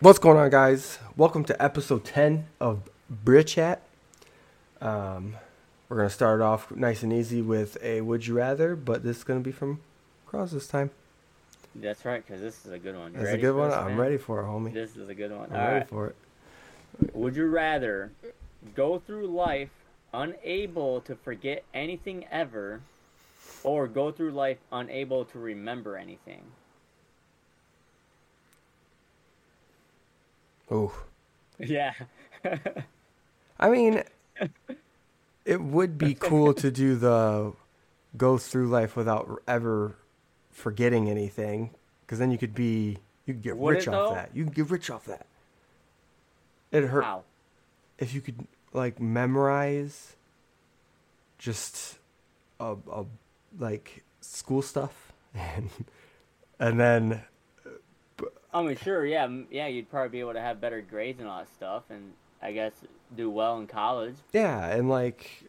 What's going on, guys? Welcome to episode 10 of Bruhh Chat. Um, we're going to start off nice and easy with a Would You Rather, but this is going to be from Cross this time. That's right, because this is a good one. You That's a good one. this, I'm ready for it, homie. This is a good one. I'm All ready right. for it. Would you rather go through life unable to forget anything ever, or go through life unable to remember anything? Ooh. Yeah. I mean, it would be cool to do the go through life without ever forgetting anything, because then you could be you could get Would rich off though? that. You could get rich off that. It hurt How? if you could like memorize just a, a like school stuff and and then I mean, sure, yeah, yeah. You'd probably be able to have better grades and all that stuff, and I guess do well in college. yeah and like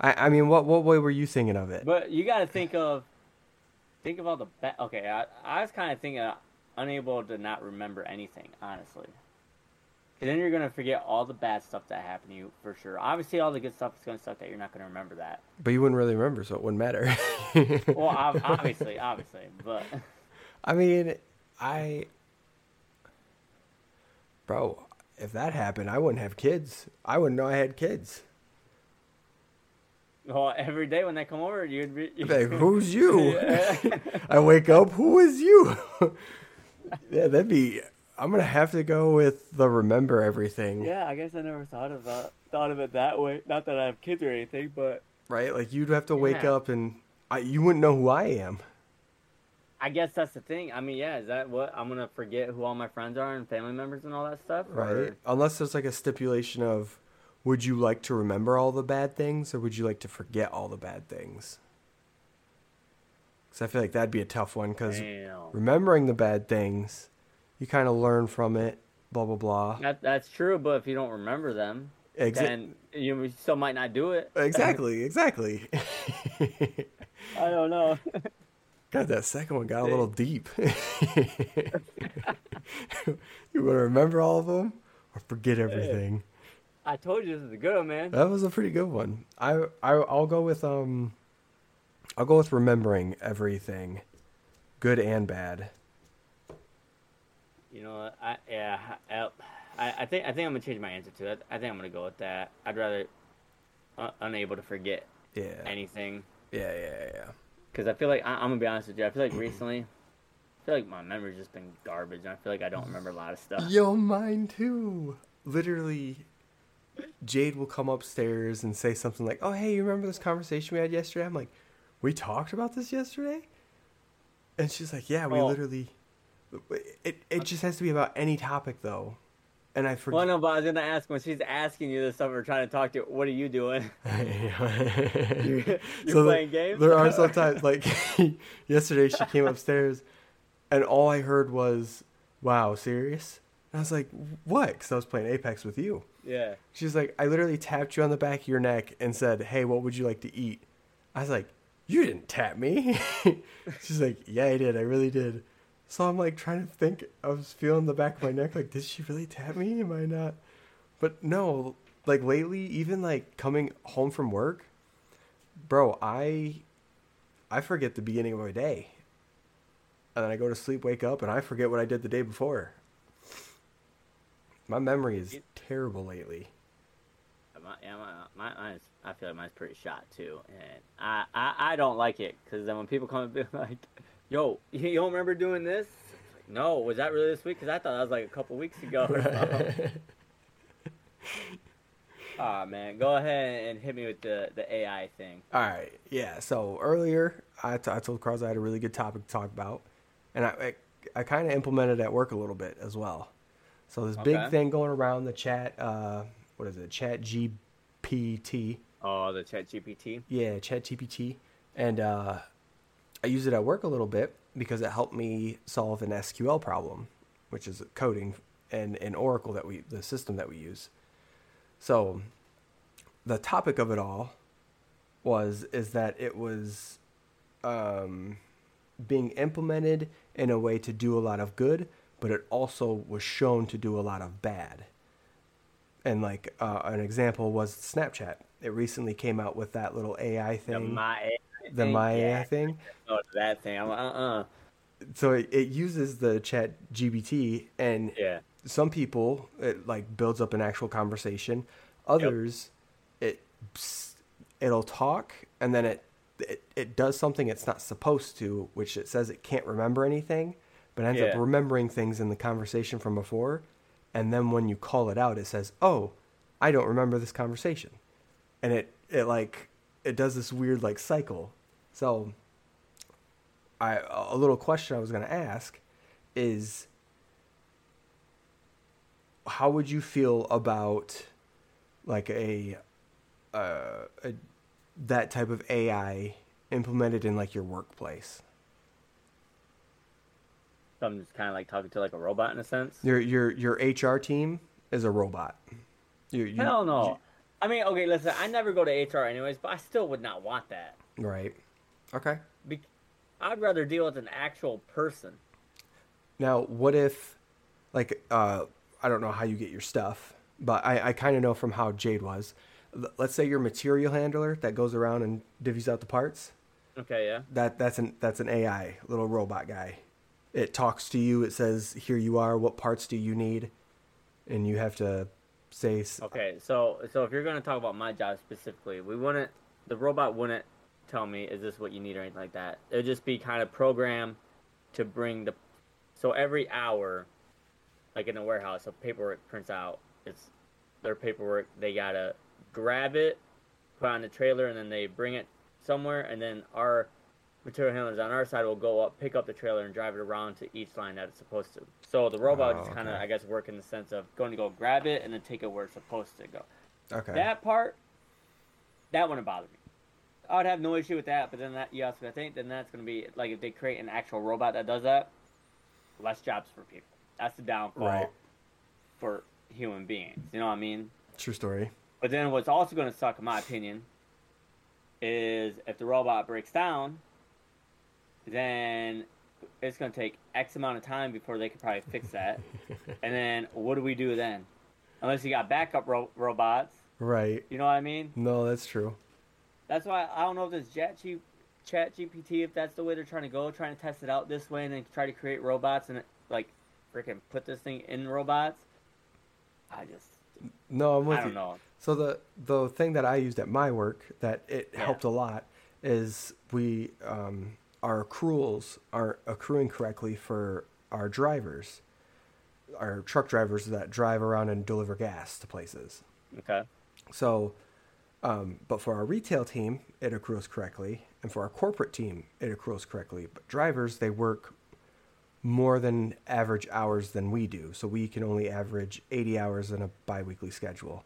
I I mean what what way were you thinking of it? But you got to think of, think of all the ba- okay. I, I was kind of thinking uh, unable to not remember anything, honestly. 'Cause then you're gonna forget all the bad stuff that happened to you for sure. Obviously, all the good stuff is gonna suck that you're not gonna remember that. But you wouldn't really remember, so it wouldn't matter. Well, obviously, obviously, but I mean, I bro, if that happened, I wouldn't have kids. I wouldn't know I had kids. well, every day when they come over, you'd be. Like, who's you? I wake up, who is you? yeah, that'd be. I'm gonna have to go with the remember everything, yeah, I guess I never thought of that, thought of it that way. Not that I have kids or anything, but right? Like you'd have to wake up and I, you wouldn't know who I am. I guess that's the thing. I mean, yeah, is that what I'm gonna forget who all my friends are and family members and all that stuff? right? Or- Unless there's like a stipulation of would you like to remember all the bad things or would you like to forget all the bad things? Because I feel like that'd be a tough one because remembering the bad things, you kind of learn from it, blah, blah, blah. That that's true, but if you don't remember them, Exa- then you still might not do it. exactly, exactly. I don't know. God, that second one got a little deep. you want to remember all of them or forget everything? I told you this is a good one, man. That was a pretty good one. I, I I'll go with um I'll go with remembering everything, good and bad. You know. I yeah, I, I think I think I'm gonna change my answer to it. I think I'm gonna go with that. I'd rather uh, unable to forget Yeah. anything Yeah, yeah, yeah. Because I feel like I, I'm gonna be honest with you. I feel like recently, I feel like my memory's just been garbage, and I feel like I don't remember a lot of stuff. Yo, mine too. Literally, Jade will come upstairs and say something like, "Oh, hey, you remember this conversation we had yesterday?" I'm like, "We talked about this yesterday," and she's like, "Yeah, we Oh. literally." It it just has to be about any topic though, and I forget. Well, no, but I was gonna ask when she's asking you this stuff or trying to talk to you. What are you doing? You're You're playing games? There are sometimes like yesterday she came upstairs and all I heard was, "Wow, serious?" And I was like, "What?" Because I was playing Apex with you. Yeah. She's like, "I literally tapped you on the back of your neck and said, "Hey, what would you like to eat?" I was like, "You didn't tap me." She's like, "Yeah, I did. I really did." So I'm like trying to think. I was feeling the back of my neck, like, did she really tap me? Am I not? But no, like lately, even like coming home from work, bro, I I forget the beginning of my day. And then I go to sleep, wake up, and I forget what I did the day before. My memory is terrible lately. My, yeah, my, my, mine's, I feel like mine's pretty shot too, and I, I, I don't like it because then when people come and be like, "Yo, you don't remember doing this?" No, was that really this week? Because I thought that was like a couple weeks ago. Ah man, go ahead and hit me with the, the AI thing. All right, yeah. So earlier, I, t- I told Carls I had a really good topic to talk about, and I I, I kind of implemented at work a little bit as well. So this big thing going around the chat, uh, what is it? Chat GPT. Oh, the Chat GPT. Yeah, Chat GPT, and uh, I use it at work a little bit because it helped me solve an SQL problem, which is coding and in Oracle that we the system that we use. So, the topic of it all was is that it was um, being implemented in a way to do a lot of good, but it also was shown to do a lot of bad. And like uh, an example was Snapchat. It recently came out with that little AI thing, my the My AI yeah, thing. oh, that thing. I'm uh uh So it, it uses the Chat GBT, and Yeah. some people it like builds up an actual conversation. Others, it it'll talk and then it, it it does something it's not supposed to, which it says it can't remember anything, but ends up remembering things in the conversation from before. And then when you call it out, it says, "Oh, I don't remember this conversation," and it it like it does this weird like cycle. So, I a little question I was gonna ask is how would you feel about like a, uh, a that type of AI implemented in like your workplace? So I'm just kind of like talking to like a robot in a sense. Your your your HR team is a robot. You, you, Hell no. I mean, okay, listen. I never go to HR anyways, but I still would not want that. right. Okay. Be- I'd rather deal with an actual person. Now, what if, like, uh, I don't know how you get your stuff, but I, I kind of know from how Jade was. L- Let's say your material handler that goes around and divvies out the parts. Okay, yeah. That that's an that's an AI little robot guy. It talks to you. It says, "Here you are. What parts do you need?" And you have to say, Okay, so so if you're gonna talk about my job specifically, we wouldn't. The robot wouldn't tell me, "Is this what you need?" or anything like that. It'll just be kind of programmed to bring the. So every hour, like in a warehouse, so paperwork prints out. It's their paperwork. They gotta grab it, put it on the trailer, and then they bring it somewhere, and then our material handlers on our side will go up, pick up the trailer, and drive it around to each line that it's supposed to. So the robot Oh, just kind of, okay. I guess, work in the sense of going to go grab it and then take it where it's supposed to go. "Okay, That part, that wouldn't bother me. I would have no issue with that, but then that, yes, I think then that's going to be like if they create an actual robot that does that, less jobs for people. That's the downfall Right. for human beings. You know what I mean? true story." But then what's also going to suck, in my opinion, is if the robot breaks down, then it's going to take X amount of time before they could probably fix that. and then what do we do then? Unless you got backup ro- robots, Right? you know what I mean? No, that's true. That's why I don't know if this Chat, G- Chat GPT, if that's the way they're trying to go, trying to test it out this way and then try to create robots and like freaking put this thing in robots. I just, No, I'm with I don't you. know. So the the thing that I used at my work that it Yeah. helped a lot is we um, our accruals are accruing correctly for our drivers, our truck drivers that drive around and deliver gas to places. Okay. So, um, but for our retail team, it accrues correctly, and for our corporate team, it accrues correctly. But drivers, they work more than average hours than we do, so we can only average 80 hours in a biweekly schedule.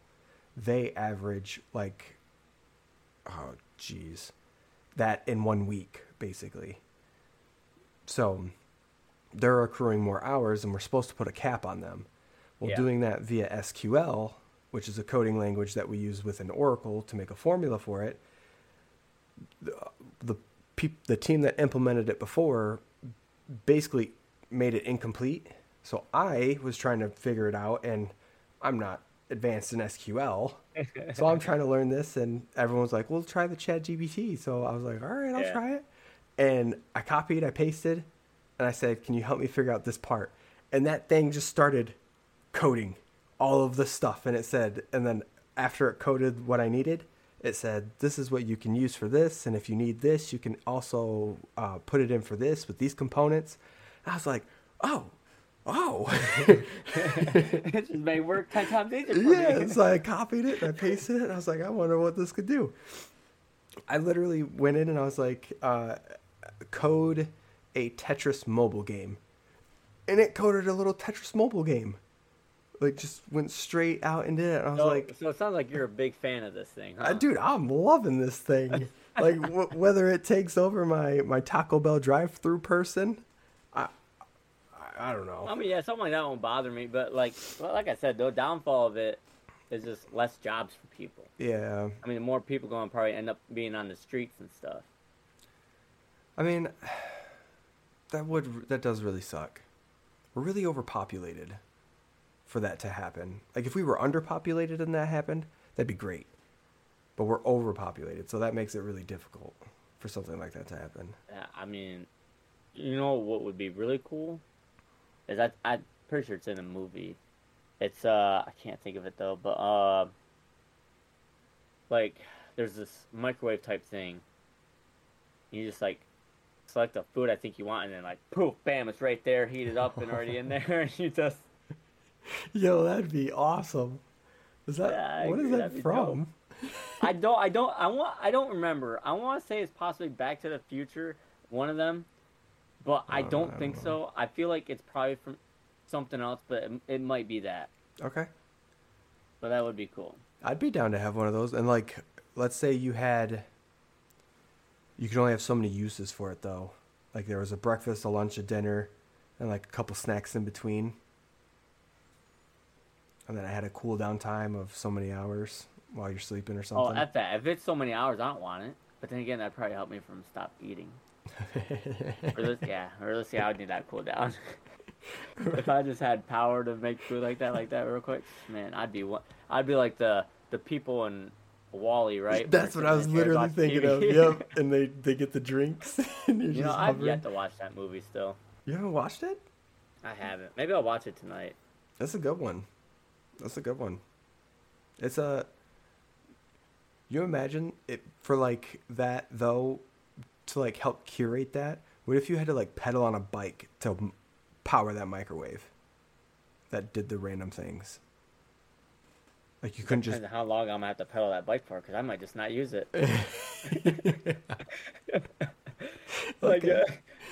They average like, oh, geez, that in one week, basically. So they're accruing more hours, and we're supposed to put a cap on them. Well, Yeah. doing that via SQL, which is a coding language that we use within Oracle to make a formula for it, the the, peop, the team that implemented it before basically made it incomplete. So I was trying to figure it out, and I'm not advanced in SQL. so I'm trying to learn this, and everyone's like, "Well, try the Chat GBT." So I was like, "All right, I'll Yeah. try it." And I copied, I pasted, and I said, "Can you help me figure out this part?" And that thing just started coding all of the stuff, and it said, and then after it coded what I needed, it said, "This is what you can use for this, and if you need this, you can also uh, put it in for this with these components." And I was like, "Oh." Oh, it just made work ten times easier yeah. me. So I copied it and I pasted it, and I was like, I wonder what this could do. I literally went in and I was like, uh, code a Tetris mobile game, and it coded a little Tetris mobile game. Like just went straight out and did it. And I was So, like, so it sounds like you're a big fan of this thing, huh? uh, dude, I'm loving this thing. like w- whether it takes over my my Taco Bell drive-through person, I, I I don't know. I mean, yeah, something like that won't bother me, but like, well, like I said, the downfall of it is just less jobs for people. Yeah, I mean, the more people going to probably end up being on the streets and stuff. I mean, that would that does really suck. We're really overpopulated for that to happen. Like if we were underpopulated and that happened, that'd be great. But we're overpopulated, so that makes it really difficult for something like that to happen. Yeah, I mean, you know what would be really cool is that I'm pretty sure it's in a movie. It's uh I can't think of it though, but uh like there's this microwave type thing. You just like select the food I think you want and then like poof, bam, it's right there, heated up and already in there and you just Yo, that'd be awesome. Is that Yeah, what is that from? I don't I don't I want I don't remember. I want to say it's possibly Back to the Future, one of them. But I Oh, don't think don't so. I feel like it's probably from something else, but it, it might be that. Okay. But that would be cool. I'd be down to have one of those. And like, let's say you had, you could only have so many uses for it though. Like there was a breakfast, a lunch, a dinner, and like a couple snacks in between. And then I had a cool down time of so many hours while you're sleeping or something. Oh, something. at that. If it's so many hours, I don't want it. But then again, that'd probably help me from stop eating. or yeah, or let's see, I would need that cool down. if I just had power to make food like that, like that, real quick, man, I'd be one. I'd be like the the people in WALL-E, right? That's what I was literally thinking of. Yep. And they they get the drinks. and you're You know, I've hovering. yet to watch that movie still. You haven't watched it? I haven't. Maybe I'll watch it tonight. That's a good one. That's a good one. It's a. You imagine it for like that though, to like help curate that. What if you had to like pedal on a bike to power that microwave? That did the random things. Like you couldn't just. Depends on how long I'm gonna have to pedal that bike for, because I might just not use it. like, Okay.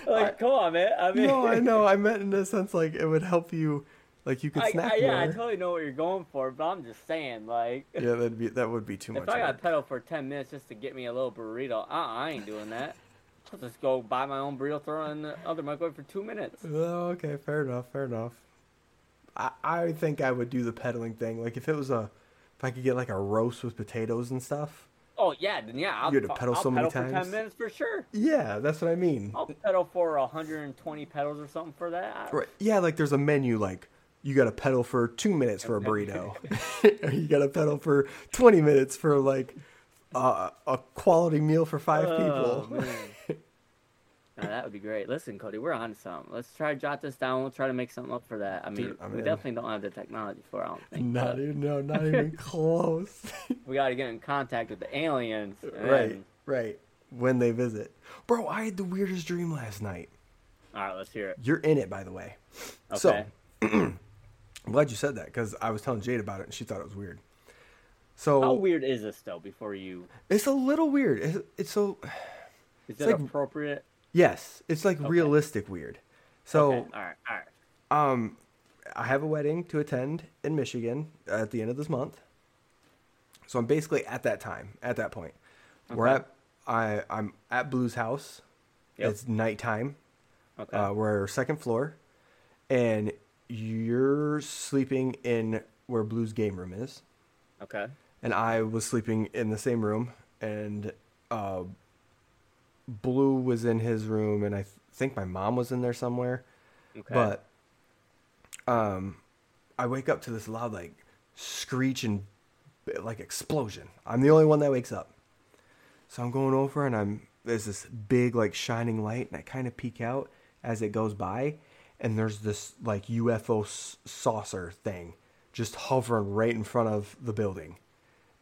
uh, like, come on, man. I mean, no, I know. I meant in the sense like it would help you, like you could I, snack I, yeah, I totally know what you're going for, but I'm just saying, like, yeah, that'd be that would be too much. if I got pedal for ten minutes just to get me a little burrito, uh, I ain't doing that. I'll just go buy my own burrito, throw it in the other microwave for two minutes. Oh, okay, fair enough, fair enough. I I think I would do the pedaling thing. Like if it was a, if I could get like a roast with potatoes and stuff. Oh yeah, then yeah, I'll, You had to pedal I'll so many pedal for times? ten minutes for sure. Yeah, that's what I mean. I'll pedal for 120 pedals or something for that. Right. Yeah, like there's a menu like you got to pedal for two minutes for a burrito, or you got to pedal for twenty minutes for like uh, a quality meal for five Oh, people. Now, that would be great. Listen, Cody, we're on something. Let's try to jot this down. We'll try to make something up for that. I mean, Dude, we in. definitely don't have the technology for it, I don't think. Not even no, not even close. we got to get in contact with the aliens. right, right. When they visit, bro, I had the weirdest dream last night. All right, let's hear it. You're in it, by the way. Okay. So, I'm glad you said that because I was telling Jade about it and she thought it was weird. So How weird is this, though, before you. it's a little weird. It's, it's so Is it like- appropriate? yes, it's like realistic weird. So okay. All right, all right. um, I have a wedding to attend in Michigan at the end of this month. So I'm basically at that time, at that point. We're at I I'm at Blue's house. Yep. It's nighttime. Okay. Uh, we're second floor, and you're sleeping in where Blue's game room is, okay. and I was sleeping in the same room, and uh, Blue was in his room, and I th- think my mom was in there somewhere. Okay. But um, I wake up to this loud like screech and like explosion. I'm the only one that wakes up. So I'm going over and I'm there's this big like shining light and I kind of peek out as it goes by and there's this like UFO s- saucer thing just hovering right in front of the building.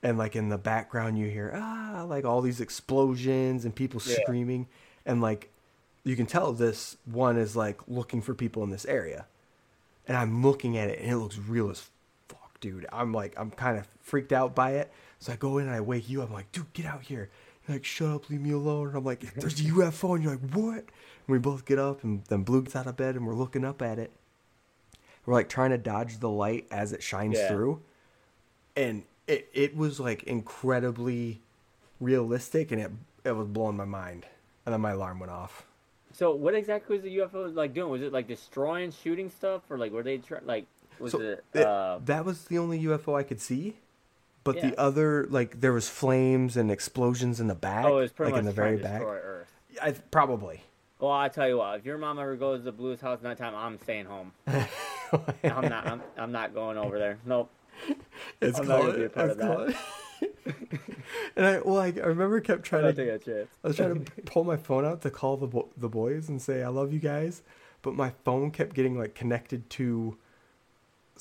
And like in the background you hear ah like all these explosions and people Yeah. screaming and like you can tell this one is like looking for people in this area. And I'm looking at it and it looks real as fuck, dude. I'm like, I'm kind of freaked out by it. So I go in and I wake you up. I'm like, dude, get out here. Like, shut up, leave me alone. And I'm like, there's a UFO. And you're like, what? And we both get up and then Blue gets out of bed and we're looking up at it. We're like trying to dodge the light as it shines Yeah. through. And it, it was like incredibly realistic and it, it was blowing my mind. And then my alarm went off. So, what exactly was the UFO like doing? Was it like destroying, shooting stuff, or like were they try- like was So, it? it- Uh, that was the only UFO I could see. But Yeah. the other, like, there was flames and explosions in the back, oh, it was pretty like much in the very back. Earth. I probably, Well, I tell you what, if your mom ever goes to the Blue's house at nighttime, I'm staying home. I'm not. I'm, I'm not going over there. Nope. It's I'm not gonna be a part it's of that. called- and I well, like I remember kept I trying don't to. take a chance. I was trying to pull my phone out to call the bo- the boys and say I love you guys, but my phone kept getting like connected to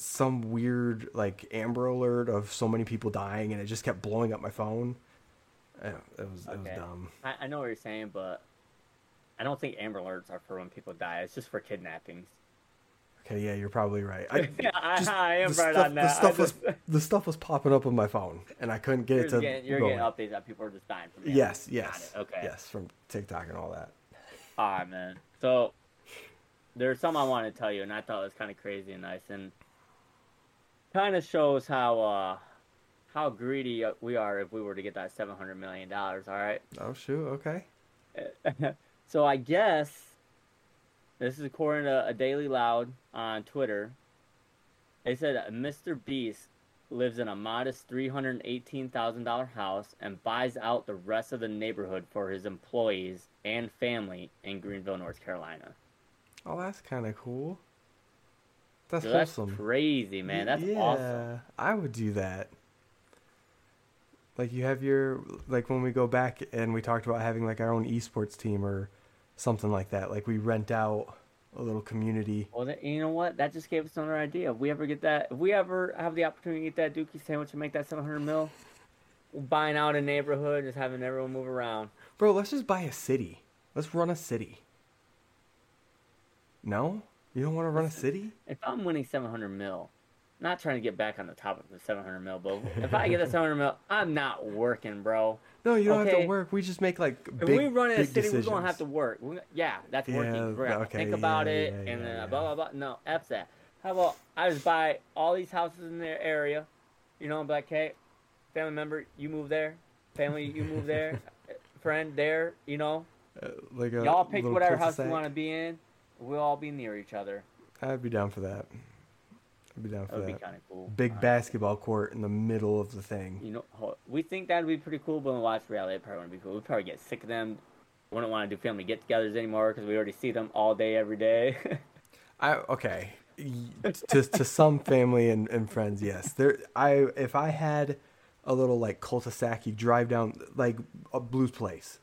some weird like Amber Alert of so many people dying, and it just kept blowing up my phone. It was it was dumb. I, I know what you're saying, but I don't think Amber Alerts are for when people die. It's just for kidnappings. Okay, yeah, you're probably right. I, just- I am right stuff, on that. The stuff was the stuff was popping up on my phone, and I couldn't get you're it to. getting, you're going. getting updates that people are just dying from. Amber Yes, yes, Okay. yes, from TikTok and all that. All right, man. So there's something I wanted to tell you, and I thought it was kind of crazy and nice, and kind of shows how uh how greedy we are if we were to get that seven hundred million dollars. All right. Oh shoot, okay. so I guess this is according to a Daily Loud on Twitter. They said Mr. Beast lives in a modest three hundred eighteen thousand dollar house and buys out the rest of the neighborhood for his employees and family in Greenville, North Carolina. Oh, that's kind of cool. That's So that's crazy, man. That's yeah, awesome. I would do that. Like you have your like when we go back and we talked about having like our own esports team or something like that. Like we rent out a little community. Well, you know what? That just gave us another idea. If we ever get that, if we ever have the opportunity to get that Dookie sandwich and make that 700 mil, buying out a neighborhood, just having everyone move around. Bro, let's just buy a city. Let's run a city. No? You don't want to run a city? If I'm winning 700 mil, not trying to get back on the topic of the 700 mil, but if I get that 700 mil, I'm not working, bro. No, you don't have to work. We just make like big, If we run in a city, decisions. we're gonna have to work. We, yeah, that's Yeah, working. We're gonna okay, think yeah, about it, yeah, and then yeah. blah blah blah. No, f that. How about I just buy all these houses in their area? You know, I'm like, hey, family member, you move there. Family, you move there. Friend, there. You know, Uh, like a y'all pick whatever house you want to be in. We'll all be near each other. I'd be down for that. I'd be down for That would be kind of cool. Big basketball court in the middle of the thing. You know, we think that'd be pretty cool, but in watch reality, it probably wouldn't be cool. We'd probably get sick of them. We Wouldn't want to do family get-togethers anymore because we already see them all day, every day. I okay. To to some family and, and friends, yes. There I if I had a little like cul-de-sac, you drive down like a Blues Place.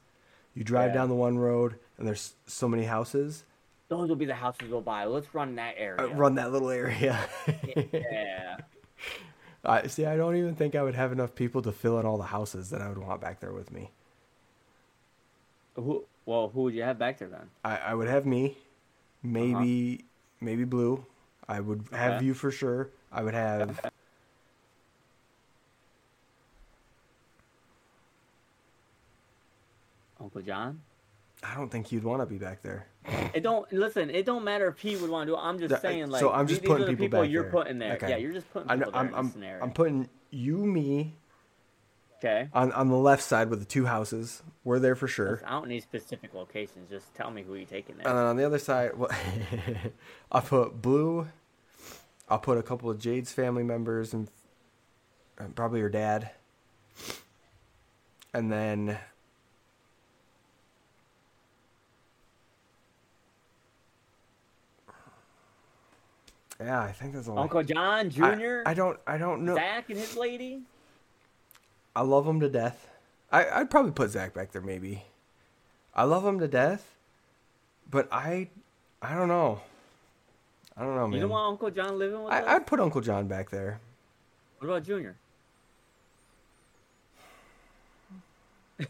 You drive Yeah. down the one road and there's so many houses. Those will be the houses we'll buy. Let's run that area. Uh, run that little area. Yeah. I see. I don't even think I would have enough people to fill in all the houses that I would want back there with me. Who? Well, who would you have back there then? I, I would have me, maybe maybe blue. I would have you for sure. I would have. Uncle John? I don't think you'd want to be back there. It don't listen. It don't matter if he would want to do it. I'm just Yeah, uh, saying, like, so I'm just these putting people people you're there. putting there. Okay. Yeah, you're just putting I people know, there I'm in I'm, this scenario. I'm putting you, me, okay. on on the left side with the two houses. We're there for sure. I don't need specific locations. Just tell me who you're taking there. And then on the other side, well, I'll put blue. I'll put a couple of Jade's family members and, and probably her dad. And then Yeah, I think that's all. Uncle John Jr. I don't I don't know. Zach and his lady. I love him to death. I, I'd probably put Zach back there, maybe. I love him to death, but I, I don't know. I don't know, man. You don't want Uncle John living with us? I'd put Uncle John back there. What about Junior?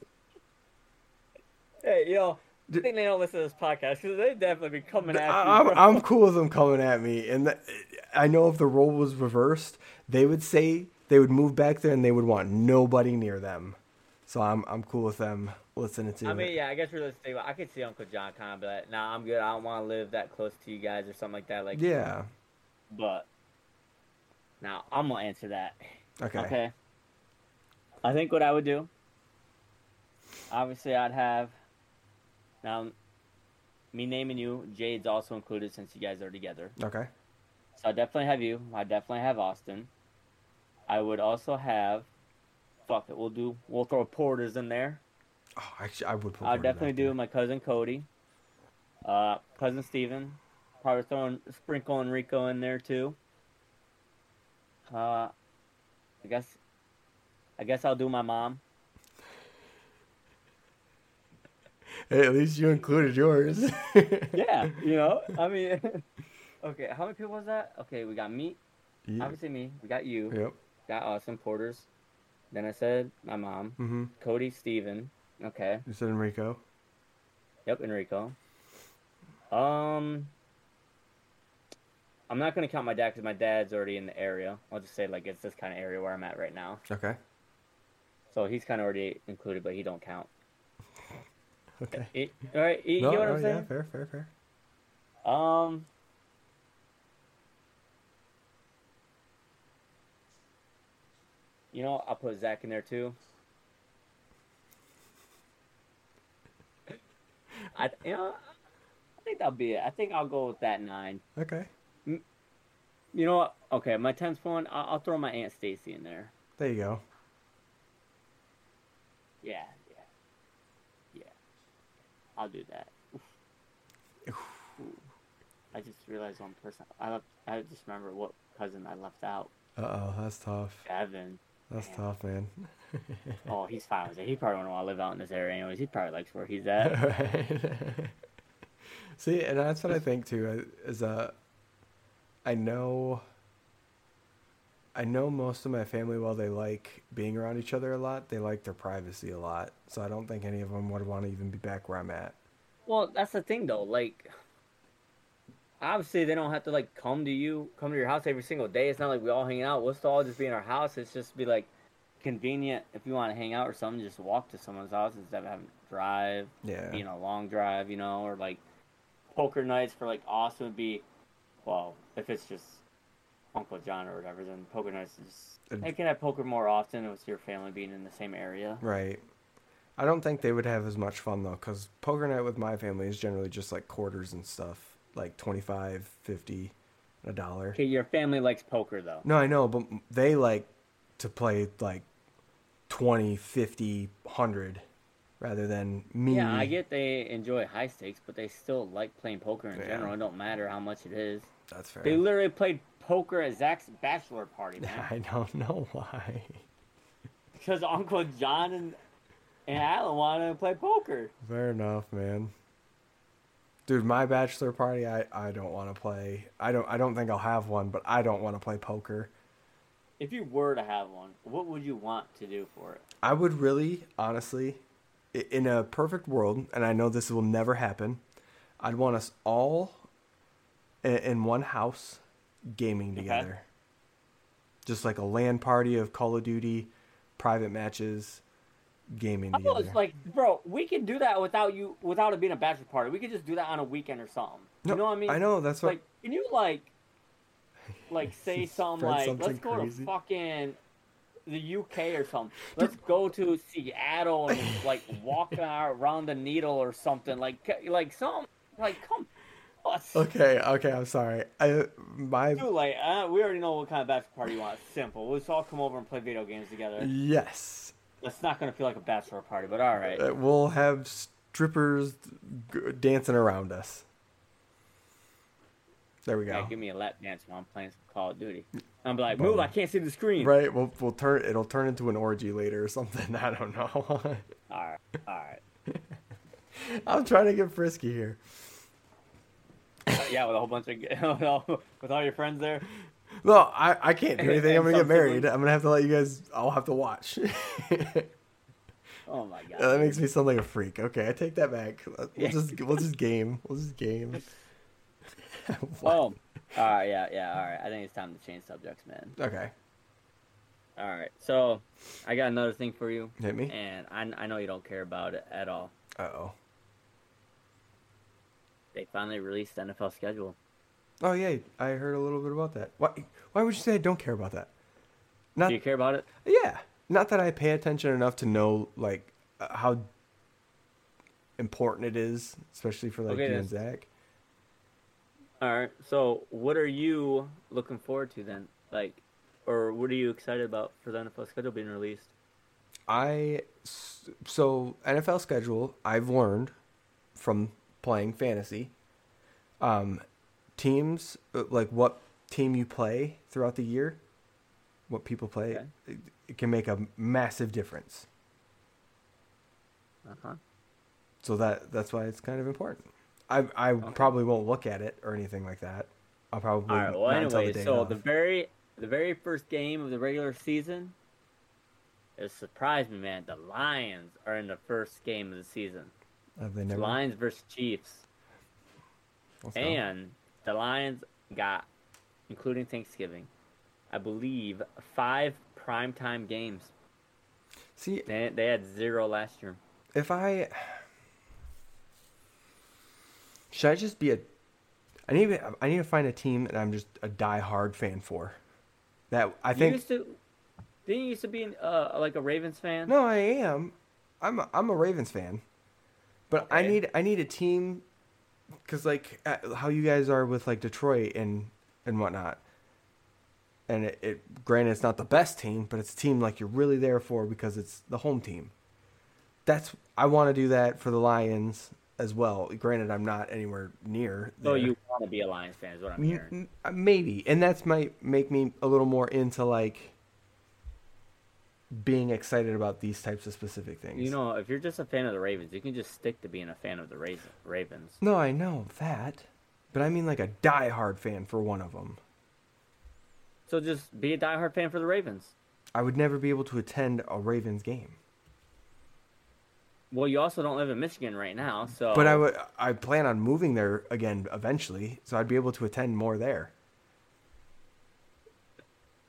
hey, yo. I think they don't listen to this podcast because they definitely be coming at you. I, I'm. I'm cool with them coming at me, and that, I know if the role was reversed, they would say they would move back there and they would want nobody near them. So I'm I'm cool with them listening to me. I it. mean, yeah, I guess realistically, I could see Uncle John kind of like, "Nah, I'm good. I don't want to live that close to you guys or something like that." Like, yeah. But now I'm gonna answer that. Okay. Okay. I think what I would do. Obviously, I'd have. Now, me naming you, Jade's also included since you guys are together. Okay. So I definitely have you. I definitely have Austin. I would also have. Fuck it, we'll do. We'll throw Porters in there. Oh, actually, I would put. I'd definitely do my cousin Cody. Uh, cousin Steven. Probably throwing sprinkle Enrico in there too. Uh, I guess. I guess I'll do my mom. Hey, at least you included yours. Yeah, you know. I mean, okay. How many people was that? Okay, we got me. Yeah. Obviously me. We got you. Yep. Got Austin Porters. Then I said my mom. Mm-hmm. Cody Steven. Okay. You said Enrico. Yep, Enrico. Um, I'm not gonna count my dad because my dad's already in the area. I'll just say like it's this kind of area where I'm at right now. Okay. So he's kind of already included, but he don't count. Okay. It, all right, you no, get what no, I'm yeah, saying? fair, fair, fair. Um. You know, I'll put Zach in there too. I, you know, I think that'll be it. I think I'll go with that nine. Okay. You know what? Okay, my tenth one. I'll, I'll throw my aunt Stacy in there. There you go. Yeah, yeah, yeah. I'll do that. I just realized one person. I left. I just remember what cousin I left out. Uh oh, that's tough. Evan. That's Man. tough, man. Oh, he's fine with it. He probably wouldn't want to live out in this area anyways. He probably likes where he's at. Right. See, and that's what I think too. uh, Is uh, I know. I know most of my family, while they like being around each other a lot, they like their privacy a lot. So I don't think any of them would want to even be back where I'm at. Well, that's the thing though. Like, obviously they don't have to like come to you, come to your house every single day. It's not like we all hang out. We'll still all just be in our house. It's just be like convenient if you want to hang out or something. Just walk to someone's house instead of having to drive, Yeah. being a long drive, you know, or like poker nights for like Austin would be. Well, if it's just Uncle John or whatever, then poker nights is. It'd- Hey, can I poker more often with your family being in the same area? Right. I don't think they would have as much fun though, because poker night with my family is generally just like quarters and stuff, like 25, 50, a dollar. Okay, your family likes poker though. No, I know, but they like to play like 20, 50, 100 rather than me. Yeah, I get they enjoy high stakes, but they still like playing poker in Yeah. general. It don't matter how much it is. That's fair. They literally played poker at Zach's bachelor party, man. I don't know why. because Uncle John and, and Alan wanted to play poker. Fair enough, man. Dude, my bachelor party, I, I don't want to play. I don't I don't think I'll have one, but I don't want to play poker. If you were to have one, what would you want to do for it? I would really, honestly, in a perfect world, and I know this will never happen, I'd want us all in, in one house gaming Okay. together. Just like a LAN party of Call of Duty, private matches, gaming oh, I together. like, bro, we can do that without you, without it being a bachelor party. We could just do that on a weekend or something. no, you know what I mean? I know that's what. Like, can you like, like say something like, something let's go crazy. to fucking the UK or something. Let's go to Seattle and like walk around the needle or something. Like, like some, like come. Let's okay, okay, I'm sorry. I my do like uh, we already know what kind of bachelor party you want. It's simple. Let's all come over and play video games together. yes, It's not gonna feel like a bachelor party, but all right. Uh, we'll have strippers g- dancing around us. There we go. Yeah, give me a lap dance while I'm playing some Call of Duty. I'm like, move! I can't see the screen. Right, we'll we'll turn it'll turn into an orgy later or something. I don't know. All right, all right. I'm trying to get frisky here. Yeah, with a whole bunch of with all, with all your friends there. No, I, I can't do anything. I'm gonna get married. I'm gonna have to let you guys all have to watch. Oh my god. that makes me sound like a freak. Okay, I take that back. We'll just we'll just game. We'll just game. Oh, all right, yeah, yeah, all right. I think it's time to change subjects, man. Okay, All right, so I got another thing for you, hit me. and I, I know you don't care about it at all. Uh oh. They finally released the NFL schedule. Oh yeah, I heard a little bit about that. Why? Why would you say I don't care about that? Not Do you care about it? yeah. Not that I pay attention enough to know like uh, how important it is, especially for like Okay, you and Zach. All right. So, what are you looking forward to then? Like, or what are you excited about for the NFL schedule being released? I so NFL schedule. I've learned from playing fantasy um, teams uh, like what team you play throughout the year, what people play, Okay. it, it can make a massive difference. Uh huh. So that that's why it's kind of important. I I probably won't look at it or anything like that. I'll probably All right. Well, anyway, the so of. the very the very first game of the regular season, it surprised me, man. The Lions are in the first game of the season. Have they never? Lions versus Chiefs, Let's go. and the Lions got, including Thanksgiving, I believe five primetime games. See, They they had zero last year. if I should I just be a I need to, I need to find a team that I'm just a die-hard fan for. That I you think used to, didn't you used to be uh, like a Ravens fan? No, I am. I'm a, I'm a Ravens fan. But I need I need a team cuz like uh, how you guys are with like Detroit and and whatnot. And it, it granted it's not the best team, but it's a team like you're really there for because it's the home team. That's I want to do that for the Lions as well. Granted, I'm not anywhere near. So there. you want to be a Lions fan? Is what I'm hearing. uh, maybe, and that's might make me a little more into like being excited about these types of specific things. You know, if you're just a fan of the Ravens, you can just stick to being a fan of the Ravens. No, I know that, but I mean like a die-hard fan for one of them. So just be a diehard fan for the Ravens. I would never be able to attend a Ravens game, Well, you also don't live in Michigan right now, so. but I would. I plan on moving there again eventually, so I'd be able to attend more there.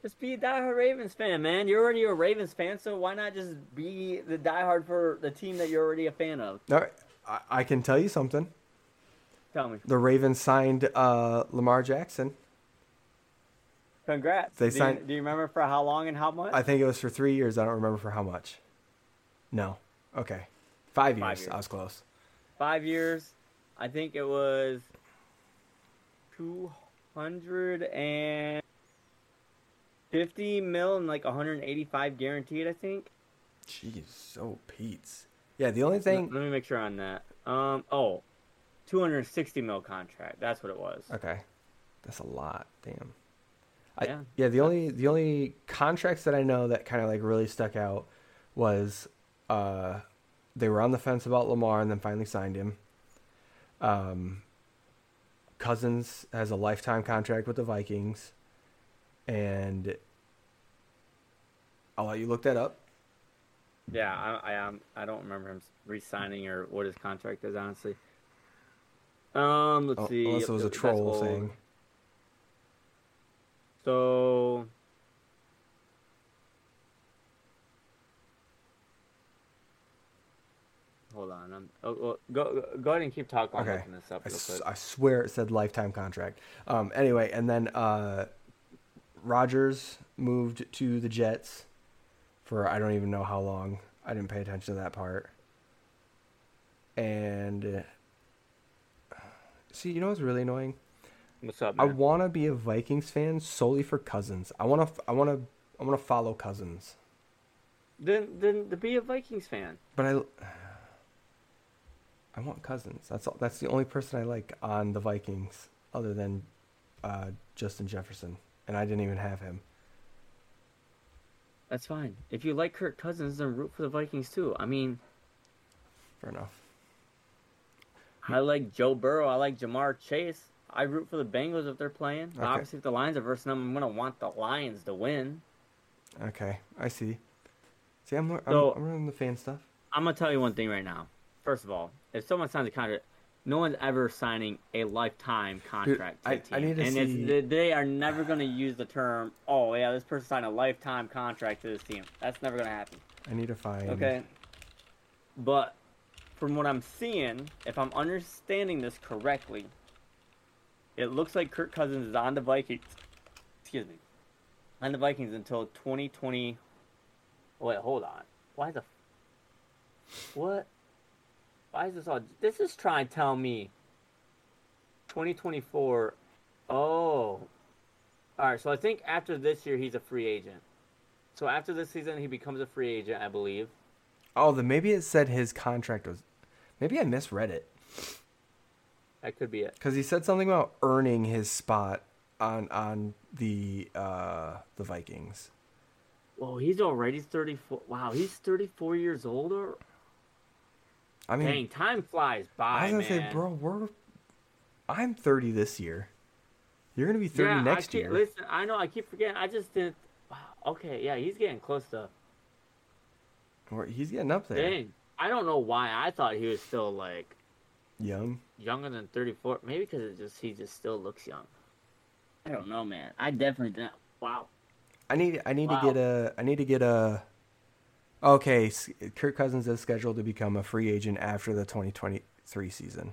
Just be a diehard Ravens fan, man. You're already a Ravens fan, so why not just be the diehard for the team that you're already a fan of? Now, I, I can tell you something. Tell me. The Ravens signed uh, Lamar Jackson. Congrats. They do, you, signed- do you remember for how long and how much? I think it was for three years. I don't remember for how much. No. Okay. Five years. Five years. I was close. Five years. I think it was two hundred and fifty mil and like 185 guaranteed. I think. Jeez, so Pete's. Yeah, the only thing. let me make sure on that. Um. Oh. 260 mil contract. That's what it was. Okay, that's a lot. Damn. I, Yeah. yeah, the only the only contracts that I know that kind of like really stuck out was uh, they were on the fence about Lamar and then finally signed him. Um, Cousins has a lifetime contract with the Vikings, and I'll let you look that up. Yeah, I, I um I don't remember him re-signing or what his contract is honestly. Um, let's Oh, see. unless it was a troll thing. So. Hold on. I'm, oh, oh, go go ahead and keep talking. Okay. this up I, real s- quick. I swear it said lifetime contract. Um, anyway, and then uh, Rodgers moved to the Jets for I don't even know how long. I didn't pay attention to that part. And uh, see, you know what's really annoying? What's up, I want to be a Vikings fan solely for Cousins. I want to. I want to. I want to follow Cousins. Then then to be a Vikings fan. But I. I want Cousins. That's all. That's the only person I like on the Vikings, other than uh, Justin Jefferson, and I didn't even have him. That's fine. If you like Kirk Cousins, then root for the Vikings too. I mean, Fair enough. I like Joe Burrow. I like Ja'Marr Chase. I root for the Bengals if they're playing. Okay. Obviously, if the Lions are versus them, I'm gonna want the Lions to win. Okay, I see. See, I'm I'm, So- I'm running the fan stuff. I'm gonna tell you one thing right now. First of all, if someone signs a contract, no one's ever signing a lifetime contract. to I- a team. I need to and see- it's, they- they are never gonna use the term, "Oh yeah, this person signed a lifetime contract to this team." That's never gonna happen. I need to find. Okay. But from what I'm seeing, if I'm understanding this correctly, it looks like Kirk Cousins is on the Vikings. Excuse me. On the Vikings until 2020. Wait, hold on. Why the. What? Why is this all. This is trying to tell me 2024. Oh. Alright, so I think after this year, he's a free agent. So after this season, he becomes a free agent, I believe. Oh, then maybe it said his contract was. Maybe I misread it. That could be it. Because he said something about earning his spot on on the uh, the Vikings. Whoa, he's already 34. Wow, he's 34 years old. Or I mean, dang, time flies by, I was gonna man. say, bro, we're I'm 30 this year. You're gonna be 30 yeah, next keep, year. Listen, I know I keep forgetting. I just didn't. Wow. Okay, yeah, he's getting close to. Or He's getting up there. Dang, I don't know why I thought he was still like Young. younger than 34. Maybe because it just he just still looks young. I don't know, man. I definitely didn't. Wow. I need I need Wow. to get a I need to get a Okay, s- Kirk Cousins is scheduled to become a free agent after the 2023 season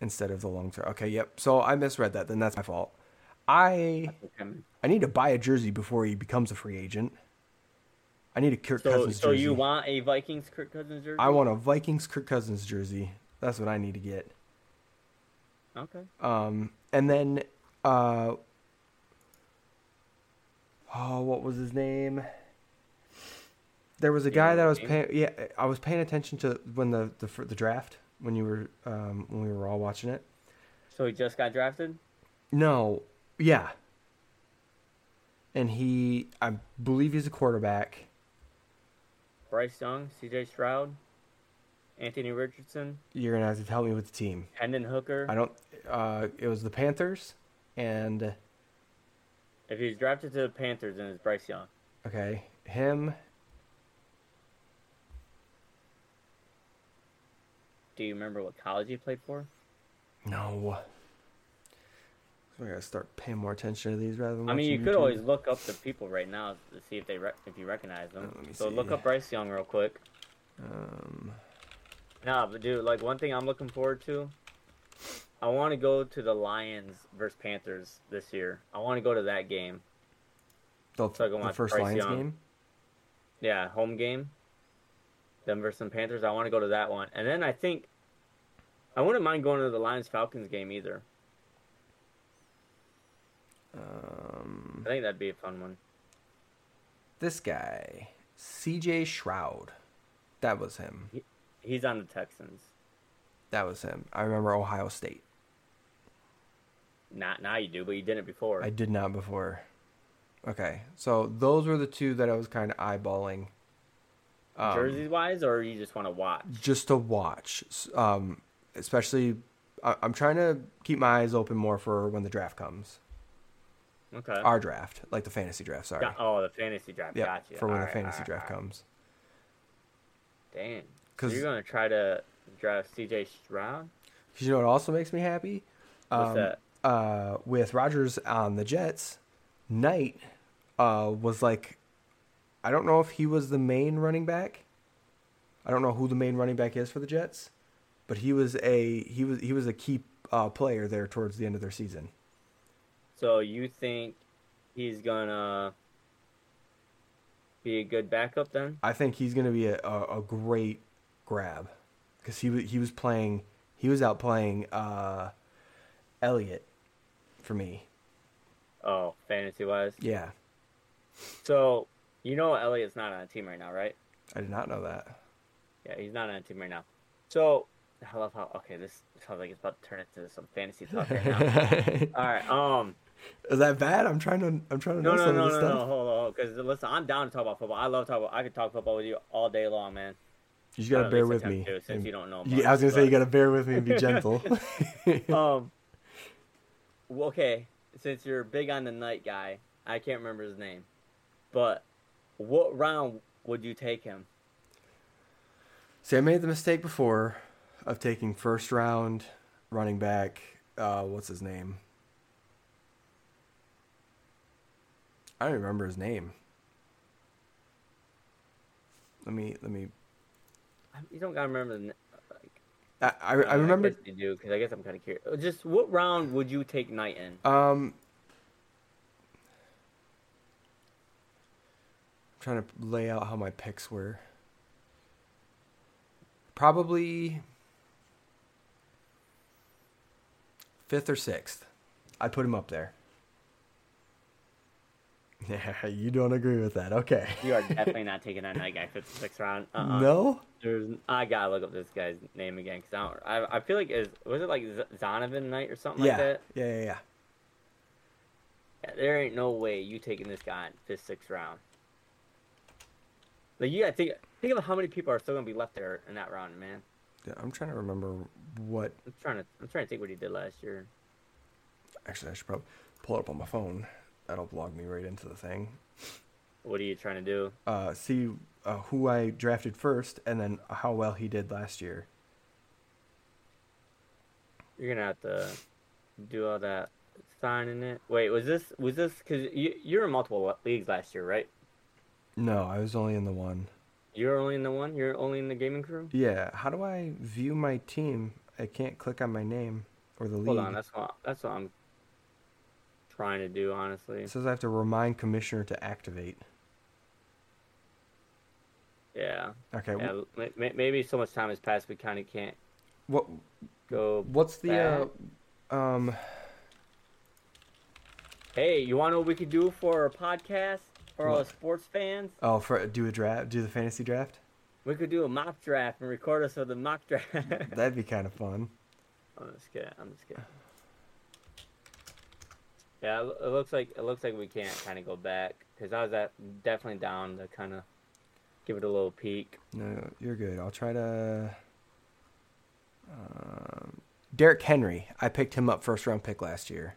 instead of the long term. Okay, yep. So I misread that. Then that's my fault. I I need to buy a jersey before he becomes a free agent. I need a Kirk So, Cousins so jersey. So you want a Vikings Kirk Cousins jersey? I want a Vikings Kirk Cousins jersey. That's what I need to get. Okay. Um, and then, uh, oh, what was his name? There was a You guy know that I was paying. Yeah, I was paying attention to when the the, the draft when you were um, when we were all watching it. So he just got drafted. No, yeah. And he, I believe he's a quarterback. Bryce Young, C.J. Stroud, Anthony Richardson, You're gonna have to tell me with the team. Hendon Hooker. I don't. Uh, it was the Panthers, and If he's drafted to the Panthers, then it's Bryce Young. okay, him. Do you remember what college you played for? No. So I gotta start paying more attention to these rather than. I mean, you could always look up the people right now to see if they rec- if you recognize them. So see. look up Bryce Young real quick. Um, Nah, but dude, like one thing I'm looking forward to, I want to go to the Lions versus Panthers this year. I want to go to that game. the, So I can the first Bryce Lions Young. game. Yeah, home game. Them versus some Panthers. I want to go to that one, and then I think I wouldn't mind going to the Lions Falcons game either. Um, I think that'd be a fun one. this guy, C.J. Stroud. That was him. He's on the Texans. That was him. I remember Ohio State. Not now you do, but you did it before. I did not before. Okay, so those were the two that I was kind of eyeballing. Um, Jerseys wise, or you just want to watch? just to watch. Um, especially, I- I'm trying to keep my eyes open more for when the draft comes. Okay. Our draft, like the fantasy draft. Sorry. Got- oh, the fantasy draft. Yeah, Gotcha. for when the Alright, fantasy draft alright. comes. Damn. So Because you're gonna try to draft C.J. Stroud? Because you know what also makes me happy? What's Um, that? Uh, with Rodgers on the Jets, Knight uh, was like, I don't know if he was the main running back. I don't know who the main running back is for the Jets, but he was a he was he was a key uh, player there towards the end of their season. So you think he's gonna be a good backup then? I think he's going to be a, a, a great grab because he wa- he was playing he was out playing uh, Elliott for me. Oh, fantasy wise. Yeah, So you know Elliott's not on a team right now, right? I did not know that. Yeah, he's not on a team right now. So I love how okay, this sounds like it's about to turn into some fantasy talk right now. All right. Um. Is that bad? I'm trying to I'm trying to know No, no, some no, of no, this no. stuff. Hold on, because listen, I'm down to talk about football. I love talk about. I could talk football with you all day long, man. You just gotta bear with me. to, since and- you don't know. Yeah, I was gonna much, say you gotta bear with me and be gentle. um. well, Okay, since you're big on the Knight guy, I can't remember his name, but what round would you take him? See, I made the mistake before of taking first round running back. Uh, what's his name? I don't remember his name. Let me let me. You don't gotta remember the. Like, I I, I remember. guess you do because I guess I'm kind of curious. Just what round would you take Knight in? Um, trying to lay out how my picks were. Probably fifth or sixth. I'd put him up there. Yeah, you don't agree with that. Okay. You are definitely not taking that Knight guy fifth sixth round. Uh-uh. No? There's, I gotta look up this guy's name again because I, don't- I I feel like is was it like Zonovan Knight or something Yeah. like that? yeah. Yeah, yeah. Yeah, there ain't no way you taking this guy in fifth sixth round. Like you gotta think think of how many people are still gonna be left there in that round, man. Yeah, I'm trying to remember what. I'm trying to I'm trying to think what he did last year. Actually, I should probably pull it up on my phone. That'll log me right into the thing. What are you trying to do? Uh, see uh, who I drafted first, and then how well he did last year. You're gonna have to do all that signing it. Wait, was this was this because you you were in multiple leagues last year, right? No, I was only in the one. You're only in the one. You're only in the gaming crew. Yeah. How do I view my team? I can't click on my name or the league. Hold on, that's what that's what I'm trying to do, honestly. It says I have to remind commissioner to activate. Yeah, Okay. yeah. ma- ma- Maybe so much time has passed, we kind of can't What go. What's the uh, um? Hey, you want to know what we could do for a podcast for all the sports fans? Oh, for do a draft, do the fantasy draft. We could do a mock draft and record us with the mock draft. That'd be kind of fun. I'm just kidding. I'm just kidding. Yeah, it it looks like it looks like we can't kind of go back because I was at definitely down to kind of give it a little peek. No, you're good. I'll try to. Um, Derrick Henry. I picked him up first round pick last year.